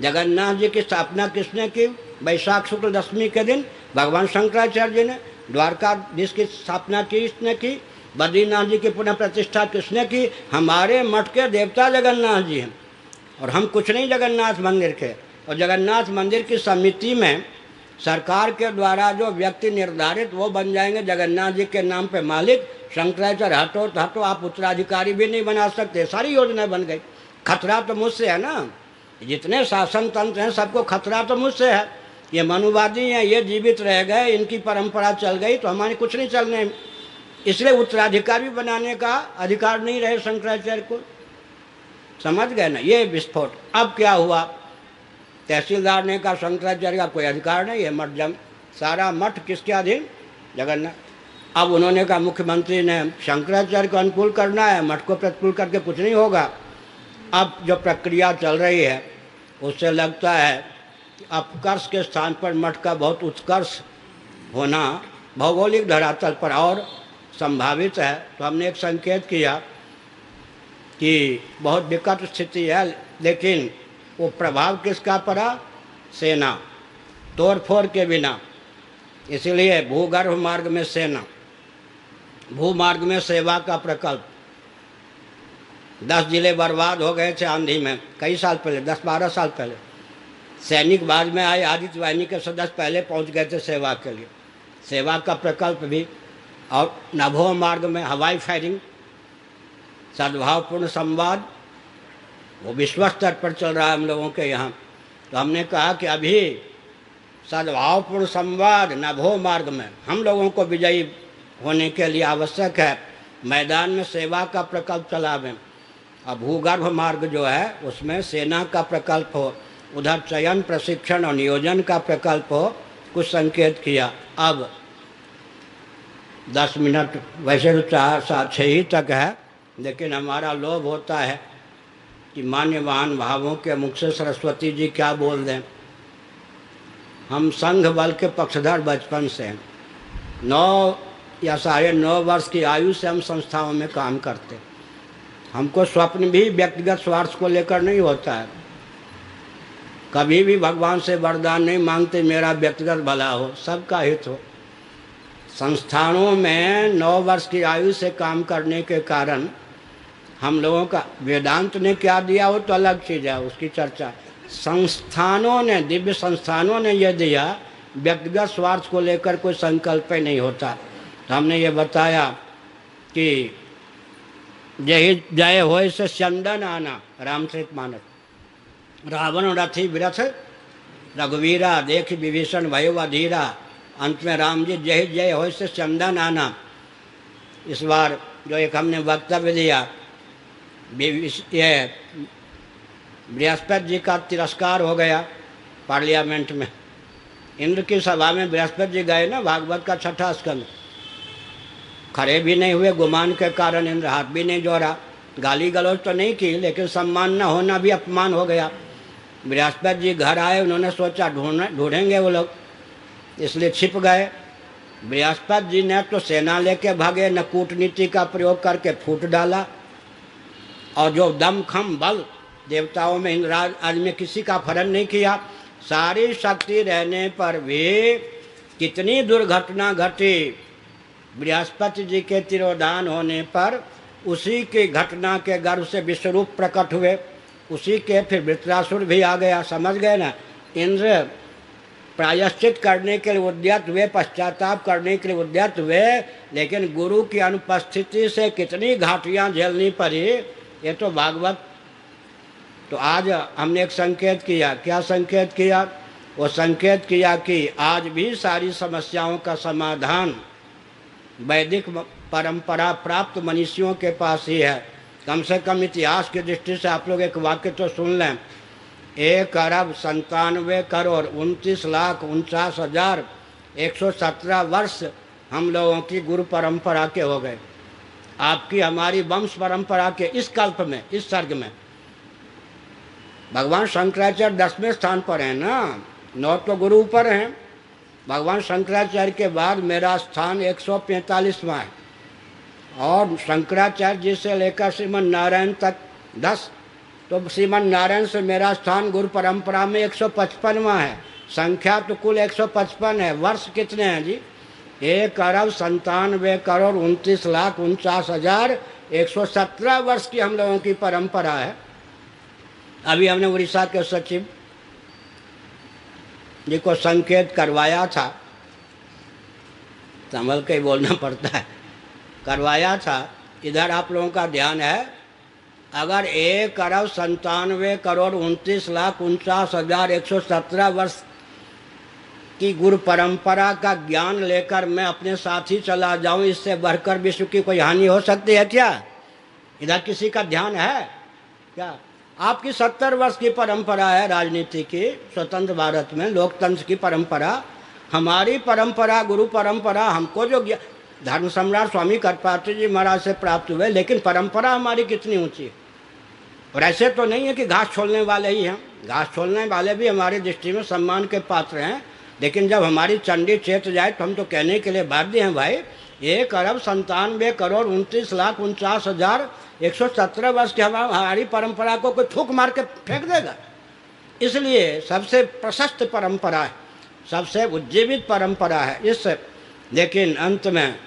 जगन्नाथ जी की स्थापना किसने की? वैशाख शुक्ल दशमी के दिन भगवान शंकराचार्य जी ने द्वारकाधीश की स्थापना की इसने की? बद्रीनाथ जी की पुनः प्रतिष्ठा किसने की? हमारे मठ के देवता जगन्नाथ जी हैं। और हम कुछ नहीं जगन्नाथ मंदिर के। और जगन्नाथ मंदिर की समिति में सरकार के द्वारा जो व्यक्ति निर्धारित, वो बन जाएँगे जगन्नाथ जी के नाम पे मालिक। शंकराचार्य, हटो हटो, आप उत्तराधिकारी भी नहीं बना सकते। सारी योजना बन गई। खतरा तो मुझसे है ना। जितने शासन तंत्र हैं, सबको खतरा तो मुझसे है। ये मनुवादी हैं, ये जीवित रह गए, इनकी परंपरा चल गई तो हमारे कुछ नहीं चलने इसलिए उत्तराधिकारी बनाने का अधिकार नहीं रहे शंकराचार्य को। समझ गए ना? ये विस्फोट। अब क्या हुआ? तहसीलदार ने कहा, शंकराचार्य का कोई अधिकार नहीं है मठ जम सारा मठ किसके अधीन? जगन्नाथ। अब उन्होंने कहा, मुख्यमंत्री ने शंकराचार्य को अनुकूल करना है, मठ को प्रतिकूल करके कुछ नहीं होगा। अब जो प्रक्रिया चल रही है उससे लगता है कि अपकर्ष के स्थान पर मठ का बहुत उत्कर्ष होना भौगोलिक धरातल पर और संभावित है। तो हमने एक संकेत किया कि बहुत विकट स्थिति है, लेकिन वो प्रभाव किसका पड़ा? सेना। तोड़ फोड़ के बिना। इसलिए भूगर्भ मार्ग में सेना। भूमार्ग में सेवा का प्रकल्प। दस ज़िले बर्बाद हो गए थे आंधी में, कई साल पहले, दस बारह साल पहले। सैनिक बाद में आए, आदित्य वाहिनी के सदस्य पहले पहुँच गए थे सेवा के लिए। सेवा का प्रकल्प भी, और नभो मार्ग में हवाई फायरिंग, सद्भावपूर्ण संवाद, वो विश्व स्तर पर चल रहा है हम लोगों के यहाँ। तो हमने कहा कि अभी सद्भावपूर्ण संवाद नभो मार्ग में, हम लोगों को विजयी होने के लिए आवश्यक है। मैदान में सेवा का प्रकल्प चलावें और भूगर्भ मार्ग जो है, उसमें सेना का प्रकल्प हो, उधर चयन, प्रशिक्षण और नियोजन का प्रकल्प हो, कुछ संकेत किया। अब दस मिनट, वैसे तो चार सात छः ही तक है, लेकिन हमारा लोभ होता है कि मान्यवान भावों के मुख से सरस्वती जी क्या बोल दें। हम संघ बल के पक्षधर बचपन से हैं। नौ या साढ़े नौ वर्ष की आयु से हम संस्थाओं में काम करते हमको स्वप्न भी व्यक्तिगत स्वार्थ को लेकर नहीं होता है। कभी भी भगवान से वरदान नहीं मांगते, मेरा व्यक्तिगत भला हो, सबका हित हो। संस्थानों में नौ वर्ष की आयु से काम करने के कारण हम लोगों का वेदांत ने क्या दिया वो तो अलग चीज़ है, उसकी चर्चा। संस्थानों ने, दिव्य संस्थानों ने यह दिया, व्यक्तिगत स्वार्थ को लेकर कोई संकल्प नहीं होता। तो हमने ये बताया कि जय जय हो से चंदन आना, रामचरित मानस। रावण रथी विरथ, रघुवीरा देख विभीषण भयो अधीरा। अंत में राम जी, जय जय हो से चंदन आना। इस बार जो एक हमने वक्तव्य दिया ये बृहस्पति जी का तिरस्कार हो गया पार्लियामेंट में। इंद्र की सभा में बृहस्पति जी गए ना, भागवत का छठा स्कंद। खड़े भी नहीं हुए, गुमान के कारण इंद्र हाथ भी नहीं जोड़ा। गाली गलौज तो नहीं की, लेकिन सम्मान न होना भी अपमान हो गया। बृहस्पति जी घर आए, उन्होंने सोचा, ढूंढ, ढूंढेंगे वो लोग। इसलिए छिप गए। बृहस्पति जी ने तो सेना लेके भागे, न कूटनीति का प्रयोग करके फूट डाला। और जो दम, खम, बल देवताओं में इंद्राज आज में किसी का फरन नहीं किया, सारी शक्ति रहने पर भी कितनी दुर्घटना घटी। बृहस्पति जी के तिरोधान होने पर उसी की घटना के गर्भ से विश्वरूप प्रकट हुए। उसी के फिर वृत्रासुर भी आ गया। समझ गए ना? इंद्र प्रायश्चित करने के लिए उद्यत हुए, पश्चाताप करने के लिए उद्यत हुए, लेकिन गुरु की अनुपस्थिति से कितनी घाटियाँ झेलनी पड़ी, ये तो भागवत। तो आज हमने एक संकेत किया। क्या संकेत किया? वो संकेत किया कि आज भी सारी समस्याओं का समाधान वैदिक परंपरा प्राप्त मनुष्यों के पास ही है। कम से कम इतिहास की दृष्टि से आप लोग एक वाक्य तो सुन लें। एक अरब संतानवे करोड़ उनतीस लाख उनचास हज़ार एक सौ सत्रह वर्ष हम लोगों की गुरु परंपरा के हो गए। आपकी हमारी वंश परंपरा के इस कल्प में, इस सर्ग में। भगवान शंकराचार्य दसवें स्थान पर हैं ना? नौ तो गुरु ऊपर हैं। भगवान शंकराचार्य के बाद मेरा स्थान 145वां है। और शंकराचार्य जी से लेकर श्रीमन नारायण तक 10 तो श्रीमन नारायण से मेरा स्थान गुरु परंपरा में 155वां है। संख्या तो कुल 155 है। वर्ष कितने हैं जी? एक अरब संतानवे करोड़ उनतीस लाख उनचास हज़ार एक सौ सत्रह वर्ष की हम लोगों की परंपरा है। अभी हमने उड़ीसा के सचिव जी को संकेत करवाया था। संभल के बोलना पड़ता है। करवाया था। इधर आप लोगों का ध्यान है। अगर एक अरब संतानवे करोड़ उनतीस लाख उनचास हज़ार एक सौ सत्रह वर्ष की गुरु परंपरा का ज्ञान लेकर मैं अपने साथ ही चला जाऊँ, इससे बढ़कर विश्व की कोई हानि हो सकती है क्या? इधर किसी का ध्यान है? क्या? आपकी सत्तर वर्ष की परंपरा है राजनीति की, स्वतंत्र भारत में लोकतंत्र की परंपरा। हमारी परंपरा, गुरु परंपरा हमको जो धर्म सम्राट स्वामी करपात्री जी महाराज से प्राप्त हुए, लेकिन परंपरा हमारी कितनी ऊँची है? और ऐसे तो नहीं है कि घास छोड़ने वाले ही हैं। घास छोड़ने वाले भी हमारी दृष्टि में सम्मान के पात्र हैं। लेकिन जब हमारी चंडी चेत जाए तो हम तो कहने के लिए बाध्य हैं, भाई, एक अरब संतानवे करोड़ उनतीस लाख उनचास हज़ार एक सौ सत्रह वर्ष की हमारी परंपरा को कोई थूक मार के फेंक देगा। इसलिए सबसे प्रशस्त परंपरा है, सबसे उज्जीवित परंपरा है इस लेकिन अंत में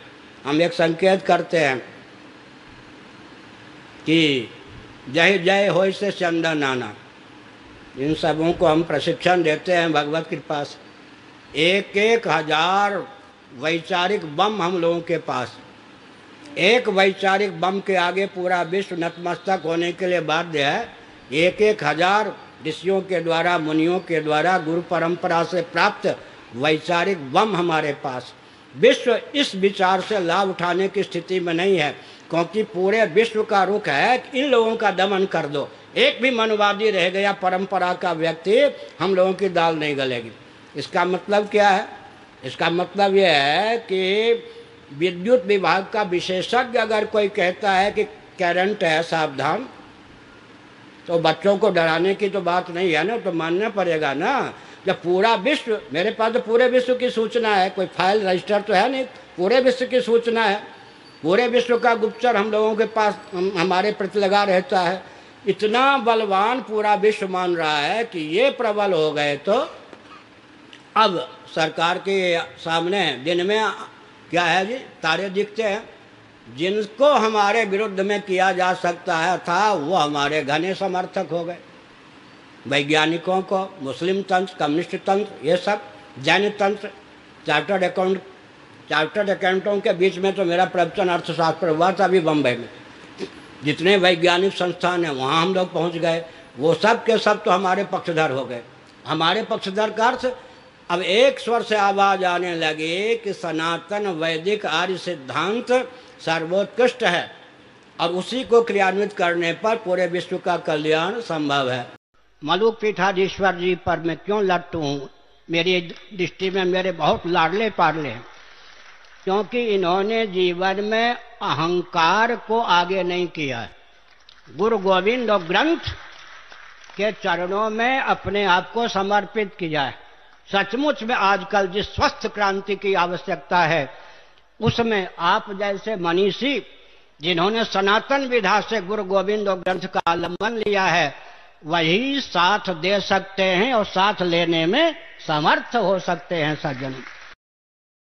हम एक संकेत करते हैं कि जय जय हो से चंदन आना इन सबों को हम प्रशिक्षण देते हैं भगवत कृपा से। एक एक हज़ार वैचारिक बम हम लोगों के पास। एक वैचारिक बम के आगे पूरा विश्व नतमस्तक होने के लिए बाध्य है। एक एक हज़ार ऋषियों के द्वारा, मुनियों के द्वारा, गुरु परंपरा से प्राप्त वैचारिक बम हमारे पास। विश्व इस विचार से लाभ उठाने की स्थिति में नहीं है, क्योंकि पूरे विश्व का रुख है कि इन लोगों का दमन कर दो। एक भी मनवादी रह गया परंपरा का व्यक्ति, हम लोगों की दाल नहीं गलेगी। इसका मतलब क्या है? इसका मतलब यह है कि विद्युत विभाग का विशेषज्ञ अगर कोई कहता है कि करंट है सावधान तो बच्चों को डराने की तो बात नहीं है ना तो मानना पड़ेगा ना। जब पूरा विश्व मेरे पास तो पूरे विश्व की सूचना है कोई फ़ाइल रजिस्टर तो है नहीं पूरे विश्व की सूचना है। पूरे विश्व का गुप्तचर हम लोगों के पास हम, हमारे प्रति लगा रहता है। इतना बलवान पूरा विश्व मान रहा है कि ये प्रबल हो गए तो अब सरकार के सामने दिन में क्या है जी? तारे दिखते हैं। जिनको हमारे विरुद्ध में किया जा सकता है था, वो हमारे घने समर्थक हो गए। वैज्ञानिकों को, मुस्लिम तंत्र, कम्युनिस्ट तंत्र, ये सब, जैन तंत्र, चार्टर्ड अकाउंट, चार्टर्ड अकाउंटों के बीच में तो मेरा प्रवचन अर्थशास्त्र हुआ था अभी बम्बई में। जितने वैज्ञानिक संस्थान हैं, वहाँ हम लोग पहुँच गए। वो सब के सब तो हमारे पक्षधर हो गए। हमारे पक्षधर का अर्थ अब एक स्वर से आवाज़ आने लगी कि सनातन वैदिक आर्य सिद्धांत सर्वोत्कृष्ट है। और उसी को क्रियान्वित करने पर पूरे विश्व का कल्याण संभव है। मलुक पीठाधीश्वर जी, पर मैं क्यों लट्टू हूँ? मेरी दृष्टि में मेरे बहुत लाडले पाडले हैं, क्योंकि इन्होंने जीवन में अहंकार को आगे नहीं किया है। गुरु गोविंद और ग्रंथ के चरणों में अपने आप को समर्पित किया है। सचमुच में आजकल जिस स्वस्थ क्रांति की आवश्यकता है, उसमें आप जैसे मनीषी, जिन्होंने सनातन विधा से गुरु गोविंद और ग्रंथ का आलंबन लिया है, वही साथ दे सकते हैं और साथ लेने में समर्थ हो सकते हैं सज्जन।